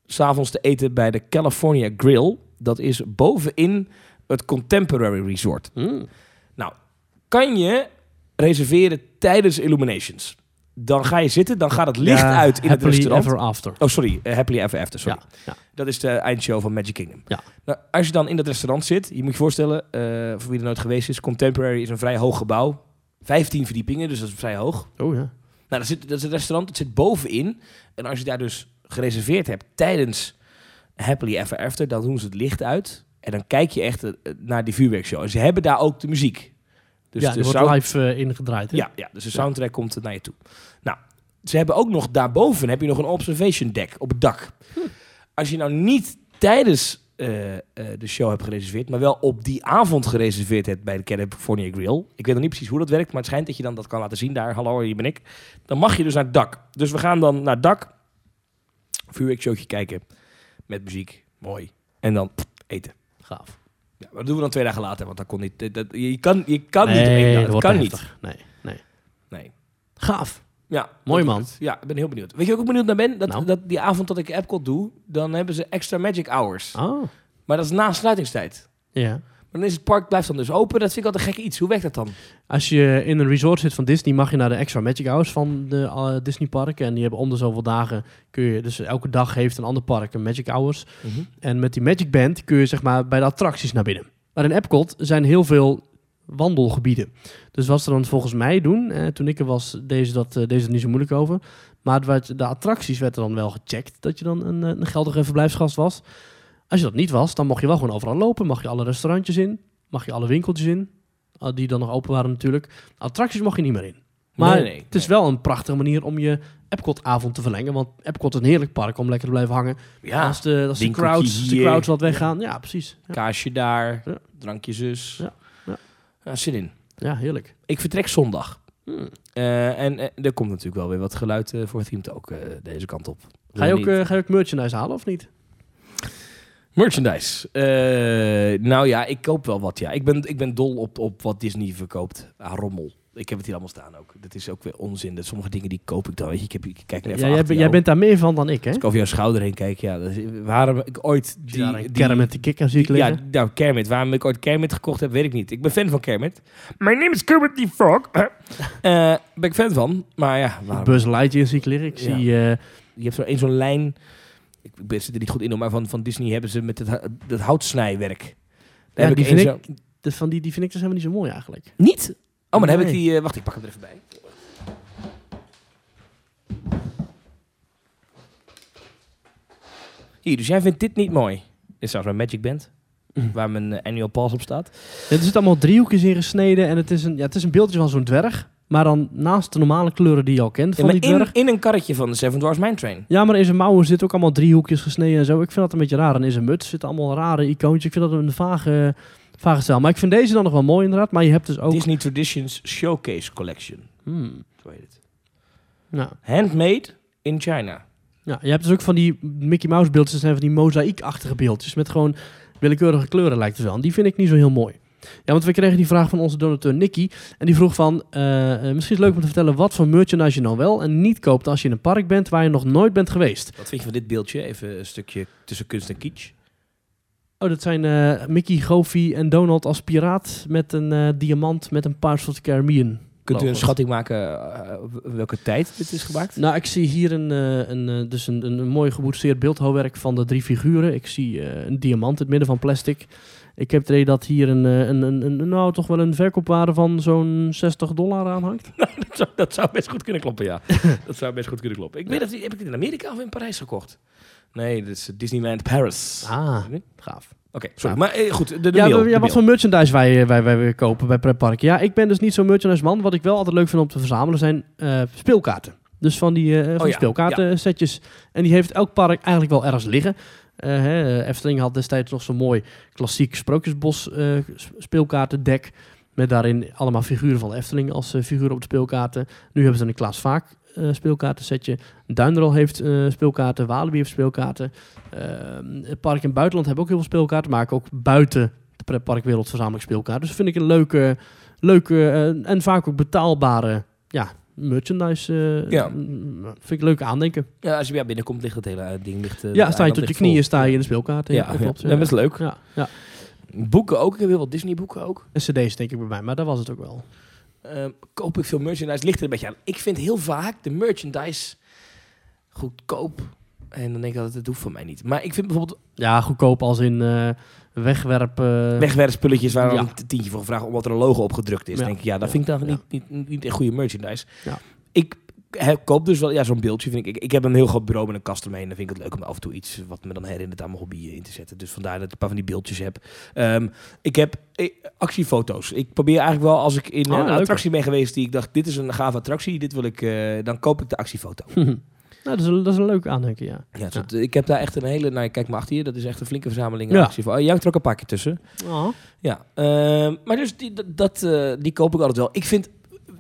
s'avonds te eten bij de California Grill. Dat is bovenin het Contemporary Resort. Mm. Kan je reserveren tijdens Illuminations? Dan ga je zitten, dan gaat het licht Ja, uit in het restaurant. Ever after. Oh, sorry. eh, Happily Ever After, sorry. Ja, ja. Dat is de eindshow van Magic Kingdom. Ja. Nou, als je dan in dat restaurant zit, je moet je voorstellen, eh, voor wie er nooit geweest is, Contemporary is een vrij hoog gebouw. 15 verdiepingen, dus dat is vrij hoog. Oh ja. Nou, dat, zit, dat is het restaurant, het zit bovenin. En als je daar dus gereserveerd hebt tijdens Happily Ever After, dan doen ze het licht uit. En dan kijk je echt eh, naar die vuurwerkshow. En ze hebben daar ook de muziek. Dus ja, die wordt sound- live eh, ingedraaid. hè? ja, ja, dus de soundtrack komt naar je toe. Nou, ze hebben ook nog daarboven heb je nog een observation deck op het dak. Hm. Als je nou niet tijdens eh, eh, de show hebt gereserveerd, maar wel op die avond gereserveerd hebt bij de California Grill. Ik weet nog niet precies hoe dat werkt, maar het schijnt dat je dan dat kan laten zien daar. Hallo, hier ben ik. Dan mag je dus naar het dak. Dus we gaan dan naar het dak, vuurwerkshowtje kijken met muziek, mooi. En dan pff, eten. Gaaf. Ja, maar dat doen we dan twee dagen later, want dat kon niet. dat- je kan, je kan niet. één Nee, dag. dat kan niet. Nee, nee. Nee. Gaaf. Ja, Mooi, man. Ja, ik ben heel benieuwd. Weet je wat ik ook benieuwd naar ben? Dat, Nou? dat die avond dat ik Epcot doe, dan hebben ze extra magic hours. Oh, Maar dat is na sluitingstijd. ja. Maar dan is het park blijft dan dus open. Dat vind ik altijd een gek iets. Hoe werkt dat dan? Als je in een resort zit van Disney, mag je naar de extra Magic Hours van de uh, Disney parken. En die hebben om de zoveel dagen kun je, dus elke dag heeft een ander park een Magic Hours. En met die Magic Band kun je zeg maar bij de attracties naar binnen. Maar in Epcot zijn heel veel wandelgebieden. Dus wat ze dan volgens mij doen, eh, toen ik er was, deze dat eh, deze niet zo moeilijk over. Maar de attracties werd er dan wel gecheckt dat je dan een, eh, een geldige verblijfsgast was. Als je dat niet was, dan mocht je wel gewoon overal lopen. Mag je alle restaurantjes in, mag je alle winkeltjes in. Die dan nog open waren natuurlijk. Attracties mocht je niet meer in. Maar Nee, nee, het is wel een prachtige manier om je Epcot-avond te verlengen. Want Epcot is een heerlijk park om lekker te blijven hangen. Ja, als de, als de, crowds, de crowds wat weggaan. Ja, precies. Ja, kaasje daar, Ja. drankje zus. Ja, ja. Ja, zin in. ja heerlijk. Ik vertrek zondag. Hmm. Eh, en eh, er komt natuurlijk wel weer wat geluid eh, voor het team ook deze kant op. Ga je, ook, ga je ook merchandise halen of niet? Merchandise. Eh, nou ja, ik koop wel wat, ja. Ik ben, ik ben dol op, op wat Disney verkoopt. Ah, rommel. Ik heb het hier allemaal staan ook. Dat is ook weer onzin. Dat sommige dingen die koop ik dan. Weet je, ik, heb, ik kijk Ja, even jij, ben- jou. jij bent daar meer van dan ik, hè? Als ik over jouw schouder heen kijk, ja. Is, waarom ik ooit Die, een Kermit de kikker zie ik die- ja, liggen. nou, Kermit. Waarom ik ooit Kermit gekocht heb, weet ik niet. Ik ben fan van Kermit. My name is Kermit the Frog. Eh, ben ik fan van. Maar ja, waarom? Buzz Lightyear zie ik liggen. Ik Ja. zie... je hebt zo één zo'n lijn... ik ben zit er niet goed in, maar van, van Disney hebben ze met het, dat houtsnijwerk. Daar Ja, heb die ik vind zo- Dus van die, die vind ik dus helemaal niet zo mooi eigenlijk. Niet? Oh, maar dan heb ik die... eh, wacht, ik pak hem er even bij. Hier, dus jij vindt dit niet mooi. Dit is trouwens mijn Magic Band. Mhm. Waar mijn eh, annual pass op staat. Ja, er zitten allemaal driehoekjes in gesneden en het is een, ja, het is een beeldje van zo'n dwerg. Maar dan naast de normale kleuren die je al kent van die in, dwerg. in een karretje van de Seven Dwarfs Mine Train. Ja, maar in zijn mouwen zitten ook allemaal driehoekjes gesneden en zo. Ik vind dat een beetje raar. En in zijn muts zitten allemaal rare icoontjes. Ik vind dat een vage, vage stijl. Maar ik vind deze dan nog wel mooi inderdaad. Maar je hebt dus ook... Disney Traditions Showcase Collection. Hmm. Zo heet het. Handmade in China. ja, je hebt dus ook van die Mickey Mouse beeldjes. Zijn van die mozaïekachtige beeldjes. Met gewoon willekeurige kleuren lijkt het wel. En die vind ik niet zo heel mooi. Ja, want we kregen die vraag van onze donateur Nicky. En die vroeg van, eh, eh, misschien is het leuk om te vertellen wat voor merchandise je nou wel en niet koopt als je in een park bent waar je nog nooit bent geweest. Wat vind je van dit beeldje? Even een stukje tussen kunst en kitsch. Oh, dat zijn eh, Mickey, Goofy en Donald als piraat met een diamant met een of the Caribbean. Kunt u een schatting maken welke tijd dit is gemaakt? Nou, ik zie hier een, een, dus een, een, mooi geboetseerd beeldhouwwerk van de drie figuren. Ik zie een diamant in het midden van plastic. Ik heb het idee dat hier een, eh, een, een, een, nou, toch wel een verkoopwaarde van zo'n 60 dollar aan hangt. dat, zou, dat zou best goed kunnen kloppen, ja. dat zou best goed kunnen kloppen. Ik weet dat, heb ik dit in Amerika of in Parijs gekocht? Nee, dit is Disneyland Paris. Ah, Oké, gaaf. sorry. Maar eh, goed, de, de ja, mail. wa- de ja, wat mail. voor merchandise wij, eh, wij, wij kopen bij Pretpark. Ja, ik ben dus niet zo'n merchandise man. Wat ik wel altijd leuk vind om te verzamelen zijn eh, speelkaarten. Dus van die, eh van ja, speelkaarten setjes. En die heeft elk park eigenlijk wel ergens liggen. Eh, hè, Efteling had destijds nog zo'n mooi klassiek Sprookjesbos eh, speelkaartendek. Met daarin allemaal figuren van Efteling als eh, figuren op de speelkaarten. Nu hebben ze een Klaas Vaak eh speelkaartensetje. Duinderel heeft eh, speelkaarten. Walibi heeft speelkaarten. Het park in buitenland hebben ook heel veel speelkaarten. Maar ook buiten de pretparkwereld verzamel ik speelkaarten. Dus vind ik een leuke, leuke eh, en vaak ook betaalbare ja, merchandise. eh, Ja. vind ik leuk aandenken. Ja, als je bij binnenkomt, ligt het hele eh, ding ligt... eh, ja, sta je tot je knieën, vol. sta je in de speelkaarten. Ja, Ja, dat ja. klopt. Ja, best leuk. Ja, ja. Boeken ook. Ik heb heel veel Disney boeken ook. En cd's denk ik bij mij, maar dat was het ook wel. Ehm, koop ik veel merchandise? Ligt er een beetje aan. Ik vind heel vaak de merchandise goedkoop. En dan denk ik dat het hoeft voor mij niet. Maar ik vind bijvoorbeeld Ja, goedkoop als in eh wegwerp. eh, wegwerpspulletjes waar dan Ja. een tientje voor gevraagd omdat er een logo op gedrukt is. Ja. denk ik, ja, dat vind ik dan niet, niet, niet, echt goede merchandise. Ja. Ik koop dus wel, ja, zo'n beeldje vind ik. ik. Ik heb een heel groot bureau met een kast ermee. En dan vind ik het leuk om af en toe iets wat me dan herinnert aan mijn hobby in te zetten. Dus vandaar dat ik een paar van die beeldjes heb. Ehm, ik heb actiefoto's. Ik probeer eigenlijk wel, als ik in Oh, een attractie ben geweest die ik dacht, dit is een gave attractie, dit wil ik, eh, dan koop ik de actiefoto. nou, dat, is een, dat is een leuk aandenken, ja. Ja, Ik heb daar echt een hele, nou kijk maar achter je, dat is echt een flinke verzameling Ja. actie. Oh, jij hangt er ook een paar keer tussen. Oh. Ja, ehm, maar dus die, dat, eh, die koop ik altijd wel. Ik vind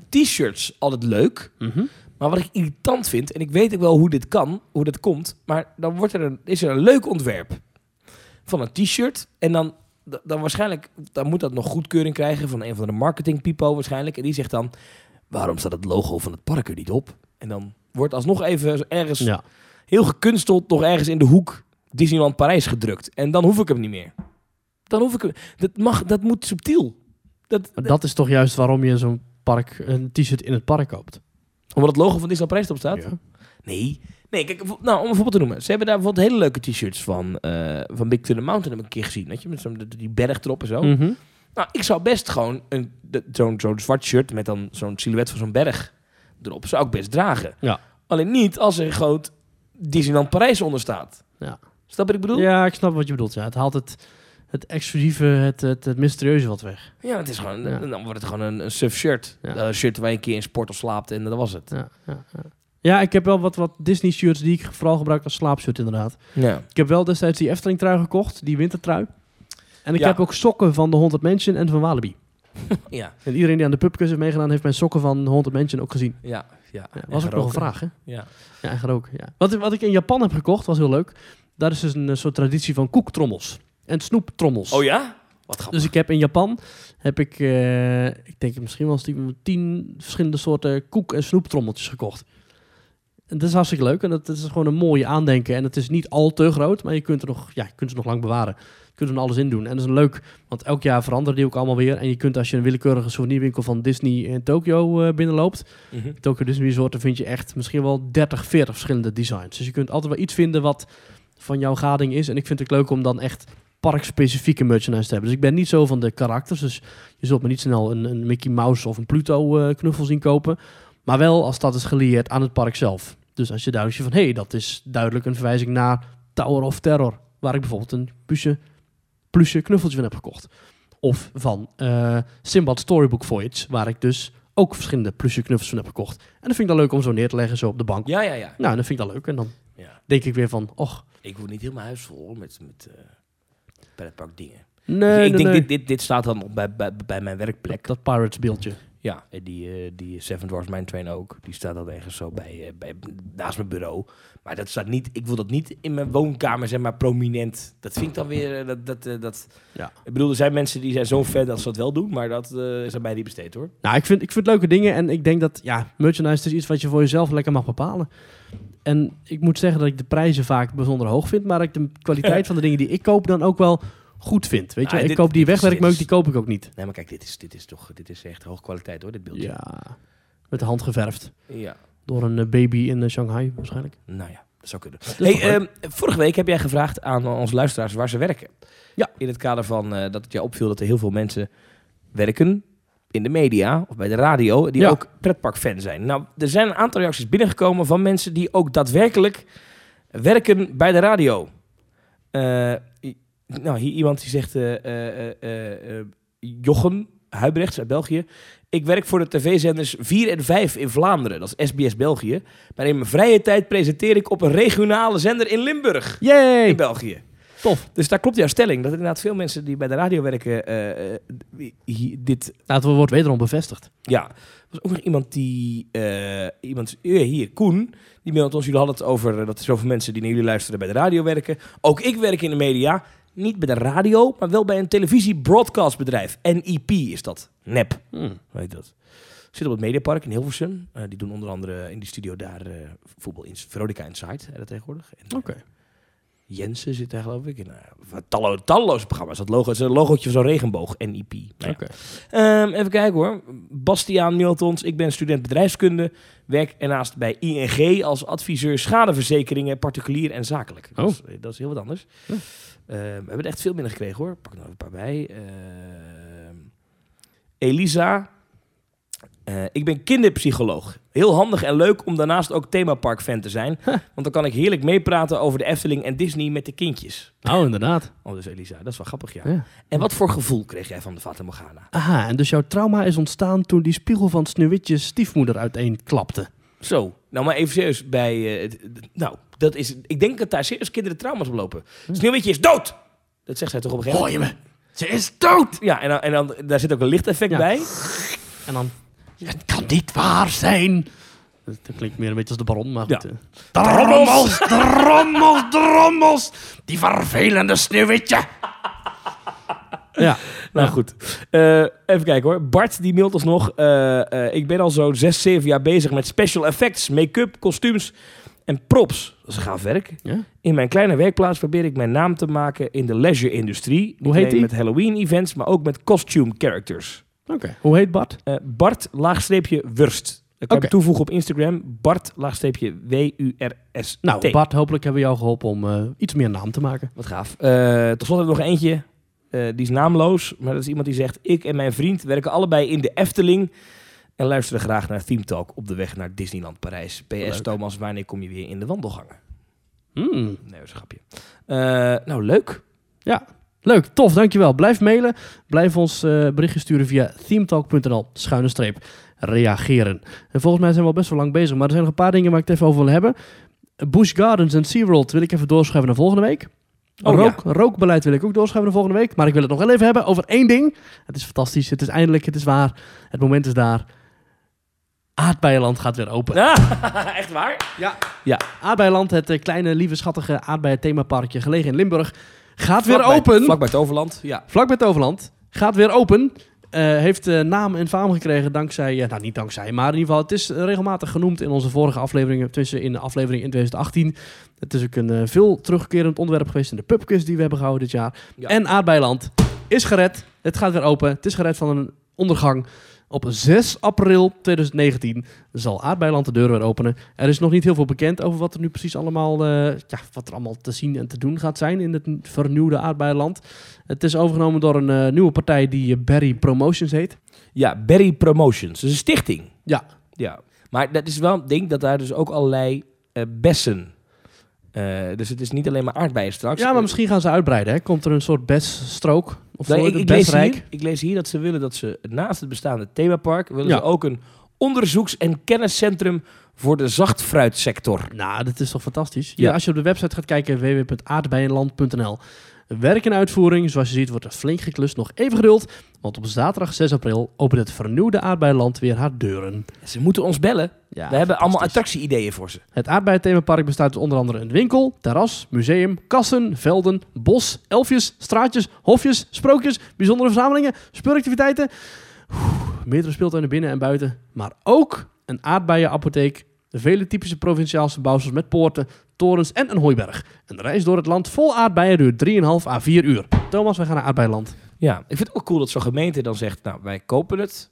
t-shirts altijd leuk. Mhm. Maar wat ik irritant vind, en ik weet ook wel hoe dit kan, hoe dat komt, maar dan wordt er een, is er een leuk ontwerp van een t-shirt. En dan, dan waarschijnlijk, dan moet dat nog goedkeuring krijgen van een van de marketing people waarschijnlijk. En die zegt dan, waarom staat het logo van het park er niet op? En dan wordt alsnog even ergens Ja. heel gekunsteld nog ergens in de hoek Disneyland Parijs gedrukt. En dan hoef ik hem niet meer. Dan hoef ik hem. Dat, mag, dat moet subtiel. Dat, dat is toch juist waarom je zo'n park, een t-shirt in het park koopt. omdat het logo van Disneyland Parijs erop staat? Ja. Nee. Nee, kijk, nou, om een voorbeeld te noemen. Ze hebben daar bijvoorbeeld hele leuke t-shirts van, eh, van Big Thunder Mountain, heb ik een keer gezien. Weet je, met zo'n die berg erop en zo. Mhm. Nou, ik zou best gewoon zo'n zo'n zwart shirt met dan zo'n silhouet van zo'n berg erop, zou ik best dragen. Ja. Alleen niet als er groot Disneyland Parijs onder staat. Ja. Snap wat ik bedoel? Ja, ik snap wat je bedoelt. Ja. Het haalt het, het exclusieve, het, het, het mysterieuze wat weg. Ja, het is gewoon, Ja. dan wordt het gewoon een, een suf shirt. Ja. Een shirt waar je een keer in sport of slaapt en dat was het. Ja, ja, ja. ja, ik heb wel wat, wat Disney shirts die ik vooral gebruik als slaapshirt inderdaad. Ja. Ik heb wel destijds die Efteling trui gekocht, die wintertrui. En ik heb ook sokken van de Haunted Mansion en van Walibi. Ja. En iedereen die aan de pubquiz heeft meegedaan, heeft mijn sokken van Haunted Mansion ook gezien. Ja. Ja. Was ook nog een vraag, hè? Ja. Ja, geroken, ja. Wat, wat ik in Japan heb gekocht, was heel leuk. Daar is dus een soort traditie van koektrommels. En snoeptrommels. Oh ja? Wat grappig. Dus ik heb in Japan, heb ik, eh, ik denk misschien wel tien verschillende soorten koek- en snoeptrommeltjes gekocht. En dat is hartstikke leuk. En dat, dat is gewoon een mooie aandenken. En het is niet al te groot, maar je kunt, er nog, ja, je kunt ze nog lang bewaren. Je kunt er alles in doen. En dat is een leuk, want elk jaar veranderen die ook allemaal weer. En je kunt als je een willekeurige souvenirwinkel van Disney in Tokio eh, binnenloopt, Mhm. Tokyo Disney Resort, dan vind je echt misschien wel 30, 40 verschillende designs. Dus je kunt altijd wel iets vinden wat van jouw gading is. En ik vind het leuk om dan echt parkspecifieke merchandise te hebben. Dus ik ben niet zo van de karakters. Dus je zult me niet snel een, een Mickey Mouse of een Pluto eh, knuffel zien kopen. Maar wel als dat is gelieerd aan het park zelf. Dus als je duidelijk van... hé, hey, dat is duidelijk een verwijzing naar Tower of Terror. Waar ik bijvoorbeeld een plusje, plusje knuffeltje van heb gekocht. Of van eh Simbad Storybook Voyage. Waar ik dus ook verschillende plusje knuffels van heb gekocht. En dat vind ik dan leuk om zo neer te leggen, zo op de bank. Ja, ja, ja. Nou, dat vind ik dan leuk. En dan ja. denk ik weer van... och, Ik word niet helemaal huis vol met, met eh pretpark dingen. nee, ik nee, denk, nee. Dit, dit, dit staat dan op bij, bij, bij mijn werkplek. Dat Pirates beeldje. Ja, en die, eh, die Seven Dwarfs Mine Train ook. Die staat dan ergens zo bij, eh, bij, naast mijn bureau. Maar dat staat niet, ik wil dat niet in mijn woonkamer, zeg maar, prominent. Dat vind ik dan weer, eh, dat, dat, dat... Ja. Ik bedoel, er zijn mensen die zijn zo fan dat ze dat wel doen, maar dat is aan mij niet besteed hoor. Nou, ik vind, ik vind leuke dingen en ik denk dat ja, merchandise is iets wat je voor jezelf lekker mag bepalen. En ik moet zeggen dat ik de prijzen vaak bijzonder hoog vind, maar ik de kwaliteit van de dingen die ik koop dan ook wel goed vind. Weet je, Ah, ik dit- koop die wegwerkmeuk, die koop ik ook niet. Nee, maar kijk, dit is, dit is toch, dit is echt hoge kwaliteit hoor, dit beeldje. Ja, met de hand geverfd. Ja, Door een eh, baby in eh, Shanghai waarschijnlijk. nou ja, dat zou kunnen. Hey, ehm, vorige week heb jij gevraagd aan onze luisteraars waar ze werken. Ja. In het kader van eh, dat het jou opviel dat er heel veel mensen werken in de media of bij de radio die Ja. ook pretparkfan zijn. Nou, er zijn een aantal reacties binnengekomen van mensen die ook daadwerkelijk werken bij de radio. Eh, i- nou, hier iemand die zegt, eh, eh, eh, Jochen Huibrechts uit België. Ik werk voor de tv-zenders 4 en 5 in Vlaanderen, dat is SBS België. Maar in mijn vrije tijd presenteer ik op een regionale zender in Limburg, Yay! in België. Tof. Dus daar klopt jouw stelling, dat inderdaad veel mensen die bij de radio werken hier- dit Nou, het wordt wederom bevestigd. ja, er was ook nog iemand die, eh, iemand, hier, Koen, die mailt ons, jullie hadden het over, dat er zoveel mensen die naar jullie luisteren bij de radio werken. Ook ik werk in de media, niet bij de radio, maar wel bij een televisie-broadcastbedrijf. NEP is dat, NEP, Hmm. weet dat. Zit op het Mediapark in Hilversum. Eh, die doen onder andere in die studio daar eh, voetbal in Veronica Inside, dat tegenwoordig. En, eh, Oké. Jensen zit daar geloof ik in. Uh, tallo talloze programma's. Dat logo het is een logootje van zo'n regenboog, NEP. Nou ja. Ehm, even kijken hoor. Bastiaan mailt ons. Ik ben student bedrijfskunde. Werk ernaast bij ING als adviseur schadeverzekeringen, particulier en zakelijk. Dat, Oh. is, dat is heel wat anders. Ja. Ehm, we hebben er echt veel binnengekregen hoor. Pak er nog een paar bij. Ehm, Elisa. Eh, ik ben kinderpsycholoog. Heel handig en leuk om daarnaast ook themapark-fan te zijn. Want dan kan ik heerlijk meepraten over de Efteling en Disney met de kindjes. Oh, inderdaad. Oh, dus Elisa, dat is wel grappig, ja. Ja. En wat voor gevoel kreeg jij van de Fata Morgana? Aha, en dus jouw trauma is ontstaan toen die spiegel van Sneeuwwitje stiefmoeder uiteen klapte. Zo, nou maar even serieus bij... eh, nou, dat is... Ik denk dat daar serieus kinderen trauma's op lopen. Sneeuwwitje is dood! Dat zegt zij toch op een gegeven Hoor moment? je me? Ze is dood! Ja, en dan, en dan daar zit ook een lichteffect Ja. bij. En dan... Het kan niet waar zijn! Dat klinkt meer een beetje als de baron, maar goed. Ja. eh. Drommels, drommels, drommels! Die vervelende Sneeuwwitje! Ja, Nou Ja. goed. Eh, even kijken hoor. Bart die mailt ons nog. eh, eh, ik ben al zo'n 6, 7 jaar bezig met special effects, make-up, kostuums en props. Dat is een gaaf werk. Ja? In mijn kleine werkplaats probeer ik mijn naam te maken in de leisure-industrie. Niet Hoe heet die? Met Halloween-events, maar ook met costume characters. Oké. Hoe heet Bart? Eh, Bart laagstreepje Wurst. Dat kan Oké. je toevoegen op Instagram. Bart laagstreepje W-U-R-S-T. Nou, Bart, hopelijk hebben we jou geholpen om eh, iets meer naam te maken. Wat gaaf. Eh tot slot heb ik nog eentje. Eh, die is naamloos. Maar dat is iemand die zegt... Ik en mijn vriend werken allebei in de Efteling. En luisteren graag naar Theme Talk op de weg naar Disneyland Parijs. PS Leuk. Thomas, wanneer kom je weer in de wandelgangen? Hmm. Nee, dat is een grapje. Eh, nou, leuk. Leuk, tof, dankjewel. Blijf mailen. Blijf ons eh berichtjes sturen via themetalk.nl schuine streep reageren. En volgens mij zijn we al best wel lang bezig, maar er zijn nog een paar dingen waar ik het even over wil hebben. Busch Gardens en SeaWorld wil ik even doorschuiven naar volgende week. Oh, Rook, Rookbeleid wil ik ook doorschuiven naar volgende week. Maar ik wil het nog wel even hebben over één ding. Het is fantastisch, het is eindelijk, het is waar. Het moment is daar. Aardbeienland gaat weer open. Ah, echt waar? Ja. Ja. Aardbeienland, het eh, kleine, lieve, schattige aardbeien themaparkje gelegen in Limburg, gaat weer Vlakbij- open. Vlakbij Toverland. Ja. Vlak bij Toverland. Gaat weer open. Heeft eh, naam en faam gekregen dankzij, eh, nou niet dankzij, maar in ieder geval, het is regelmatig genoemd in onze vorige afleveringen, tussen in de aflevering in 2018. Het is ook een eh, veel terugkerend onderwerp geweest in de pubquiz die we hebben gehouden dit jaar. Ja. En Aardbeiland is gered. Het gaat weer open. Het is gered van een ondergang. Op 6 april 2019 zal Aardbeiland de deuren weer openen. Er is nog niet heel veel bekend over wat er nu precies allemaal, eh, ja, wat er allemaal te zien en te doen gaat zijn in het vernieuwde Aardbeiland. Het is overgenomen door een eh, nieuwe partij die eh, Berry Promotions heet. Ja, Berry Promotions. Is een stichting. Ja. Ja. Maar dat is wel een ding dat daar dus ook allerlei bessen... eh, dus het is niet alleen maar aardbeien straks. Ja, maar misschien gaan ze uitbreiden. Hè? Komt er een soort beststrook? Of Nee, ik, ik, lees hier, ik lees hier dat ze willen dat ze naast het bestaande themapark... willen Ja. ze ook een onderzoeks- en kenniscentrum voor de zachtfruitsector. Nou, dat is toch fantastisch? Ja. Ja. als je op de website gaat kijken, www.aardbeienland.nl. Werk en uitvoering, zoals je ziet, wordt er flink geklust. Nog even geduld, want op zaterdag 6 april opent het vernieuwde Aardbeienland weer haar deuren. Ze moeten ons bellen. Ja, We hebben allemaal attractie-ideeën voor ze. Het aardbeienthemapark bestaat uit onder andere een winkel, terras, museum, kassen, velden, bos, elfjes, straatjes, hofjes, sprookjes, bijzondere verzamelingen, speelactiviteiten, oeh, meerdere speeltuinen binnen en buiten, maar ook een aardbeidenapotheek, vele typische provinciaalse bouwsels met poorten, torens en een hooiberg. Een reis door het land vol aardbeien duurt 3,5 à 4 uur. Thomas, wij gaan naar Aardbeienland. Ja, ik vind het ook cool dat zo'n gemeente dan zegt... nou, wij kopen het,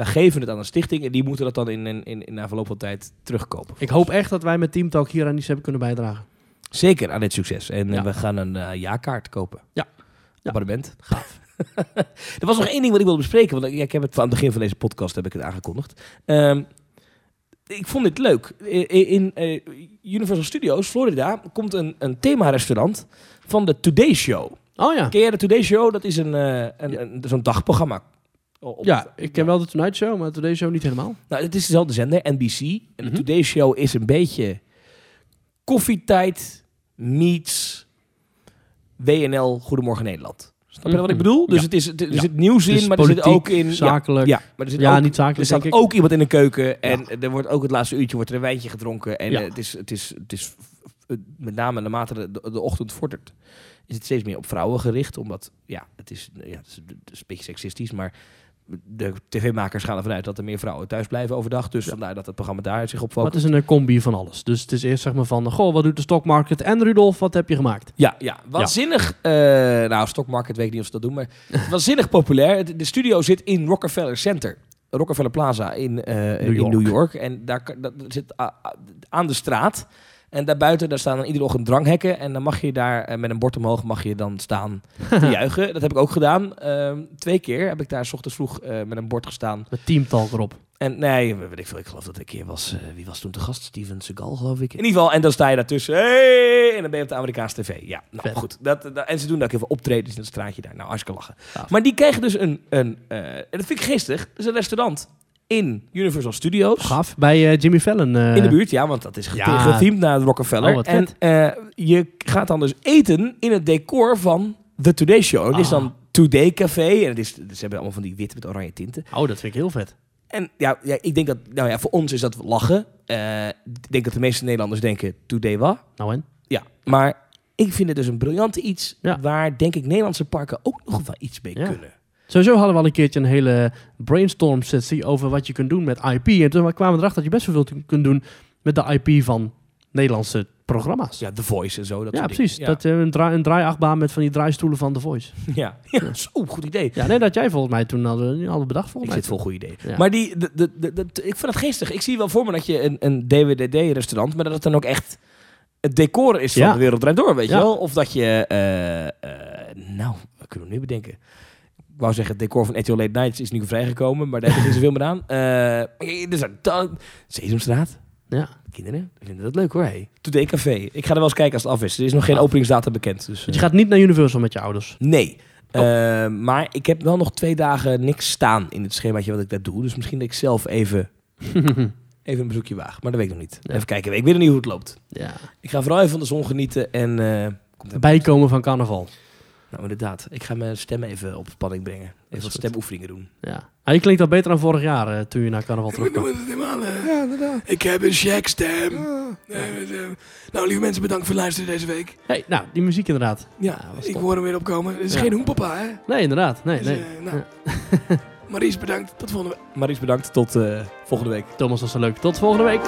wij geven het aan een stichting... en die moeten dat dan in, in, in, na verloop van tijd terugkopen. Ik hoop echt dat wij met Team Talk hier aan iets hebben kunnen bijdragen. Zeker aan dit succes. En eh, Ja. we gaan een eh jaarkaart kopen. Ja. Ja. Abonnement. Gaaf. er was nog één ding wat ik wilde bespreken. Want ik, heb het van het begin van deze podcast heb ik het aangekondigd. Ehm, ik vond dit leuk. In, eh, Universal Studios, Florida, komt een, een thema-restaurant van de Today Show. Oh ja. Ken jij de Today Show? Dat is een, een, Ja. een, zo'n dagprogramma. Op- Ja, ik ken wel de Tonight Show, maar Today Show niet helemaal. Nou, het is dezelfde zender, NBC. En de Mhm. Today Show is een beetje koffietijd meets WNL Goedemorgen Nederland. Snap je wat ik Mhm. bedoel? Dus Ja. het is, het, er Ja. zit nieuws in, Dus maar er zit ook in... zakelijk. Ja, maar er zit Ja, ook, niet er zakelijk, staat denk ik. ook iemand in de keuken en er wordt ook het laatste uurtje wordt er een wijntje gedronken. En eh, het is, het is, het is met name naarmate de, de, de ochtend vordert, is het steeds meer op vrouwen gericht. Omdat, ja, het is, ja, het is, het is een beetje seksistisch, maar de tv-makers gaan ervan uit dat er meer vrouwen thuis blijven overdag. Dus Ja. vandaar dat het programma daar zich op Maar focust. het is een eh, combi van alles. Dus het is eerst zeg maar van, goh, wat doet de stockmarket? En Rudolf, wat heb je gemaakt? Ja, ja. Waanzinnig. eh nou, Stockmarket weet ik niet of ze dat doen, maar waanzinnig populair. De studio zit in Rockefeller Center. Rockefeller Plaza in, eh, in York. New York. En daar dat zit a- a- aan de straat. En daarbuiten, daar staan dan iedere ochtend dranghekken. En dan mag je daar eh, met een bord omhoog mag je dan staan te juichen. Dat heb ik ook gedaan. Ehm, twee keer heb ik daar 's ochtends vroeg eh, met een bord gestaan. Met Team Talk erop. En nee, weet ik veel. Ik geloof dat een keer was. eh, wie was toen te gast? Steven Seagal, geloof ik. In ieder geval, en dan sta je daartussen. Hey! En dan ben je op de Amerikaanse tv. Ja, nou Vet. goed. Dat, dat- en ze doen daar ook even optredens in het straatje daar. Nou, hartstikke lachen. Maar die krijgen dus een. een en dat vind ik geestig. Dat is een restaurant in Universal Studios. Gaaf. Bij eh, Jimmy Fallon. eh, In de buurt, ja, want dat is Ja. naar Rockefeller. Oh, en eh, je gaat dan dus eten in het decor van The Today Show. Het is Ah. dan Today Café. En het is, ze hebben allemaal van die wit met oranje tinten. Oh, dat vind ik heel vet. En ja, ja, ik denk dat, nou ja, voor ons is dat lachen. Ik denk dat de meeste Nederlanders denken, today wat? Nou en? Ja, maar ik vind het dus een briljante iets Ja. waar, denk ik, Nederlandse parken ook nog wel iets mee Ja. kunnen. Sowieso hadden we al een keertje een hele brainstorm sessie over wat je kunt doen met IP. En toen kwamen we erachter dat je best wel veel kunt doen met de IP van Nederlandse programma's. Ja, Ja, The Voice en zo. Dat soort precies. Dat, eh, een, draai, een draaiachtbaan met van die draaistoelen van The Voice. Ja, ja. ja zo goed idee. Ja, nee, dat jij volgens mij toen hadden, hadden bedacht Ik volgens mij. zit vol goede ideeën. Ja. Maar die, de, de, de, de- ik vind het geestig. Ik zie wel voor me dat je een, een DWDD-restaurant, maar dat het dan ook echt het decor is van Ja. de wereld draait door, weet je Ja. wel? Of dat je, eh, eh, nou, wat kunnen we nu bedenken? Wou zeggen, het decor van Etio Late Nights is nu vrijgekomen, maar daar heb ik niet zoveel meer aan. Eh er zijn dan- Sesamstraat. Ja. Kinderen vinden dat leuk hoor. Hey. Today Café. Ik ga er wel eens kijken als het af is. Er is nog geen Gaaf. openingsdatum bekend. Dus, je eh, gaat niet naar Universal met je ouders. Nee. Oh. Eh, maar ik heb wel nog twee dagen niks staan in het schemaatje wat ik daar doe. Dus misschien dat ik zelf even, even een bezoekje waag. Maar dat weet ik nog niet. Ja. Even kijken. Ik weet nog niet hoe het loopt. ja. Ik ga vooral even van de zon genieten. En er- Bijkomen van carnaval. Nou inderdaad. Ik ga mijn stem even op spanning brengen. Even wat stemoefeningen doen. Ja. Ah, je klinkt al beter dan vorig jaar eh, toen je naar carnaval terugkwam. Ja, inderdaad. Ik heb een checkstem. Nou, lieve mensen, bedankt voor het luisteren deze week. Hey, nou, die muziek inderdaad. Ja, was ik top. hoor hem weer opkomen. Het is Ja. geen hoenpapa, hè? Nee, inderdaad. Nee, Dus, nee. eh, nou. Maries, bedankt. Tot volgende week. Maries, bedankt. Tot eh, volgende week. Thomas was zo leuk. Tot volgende week.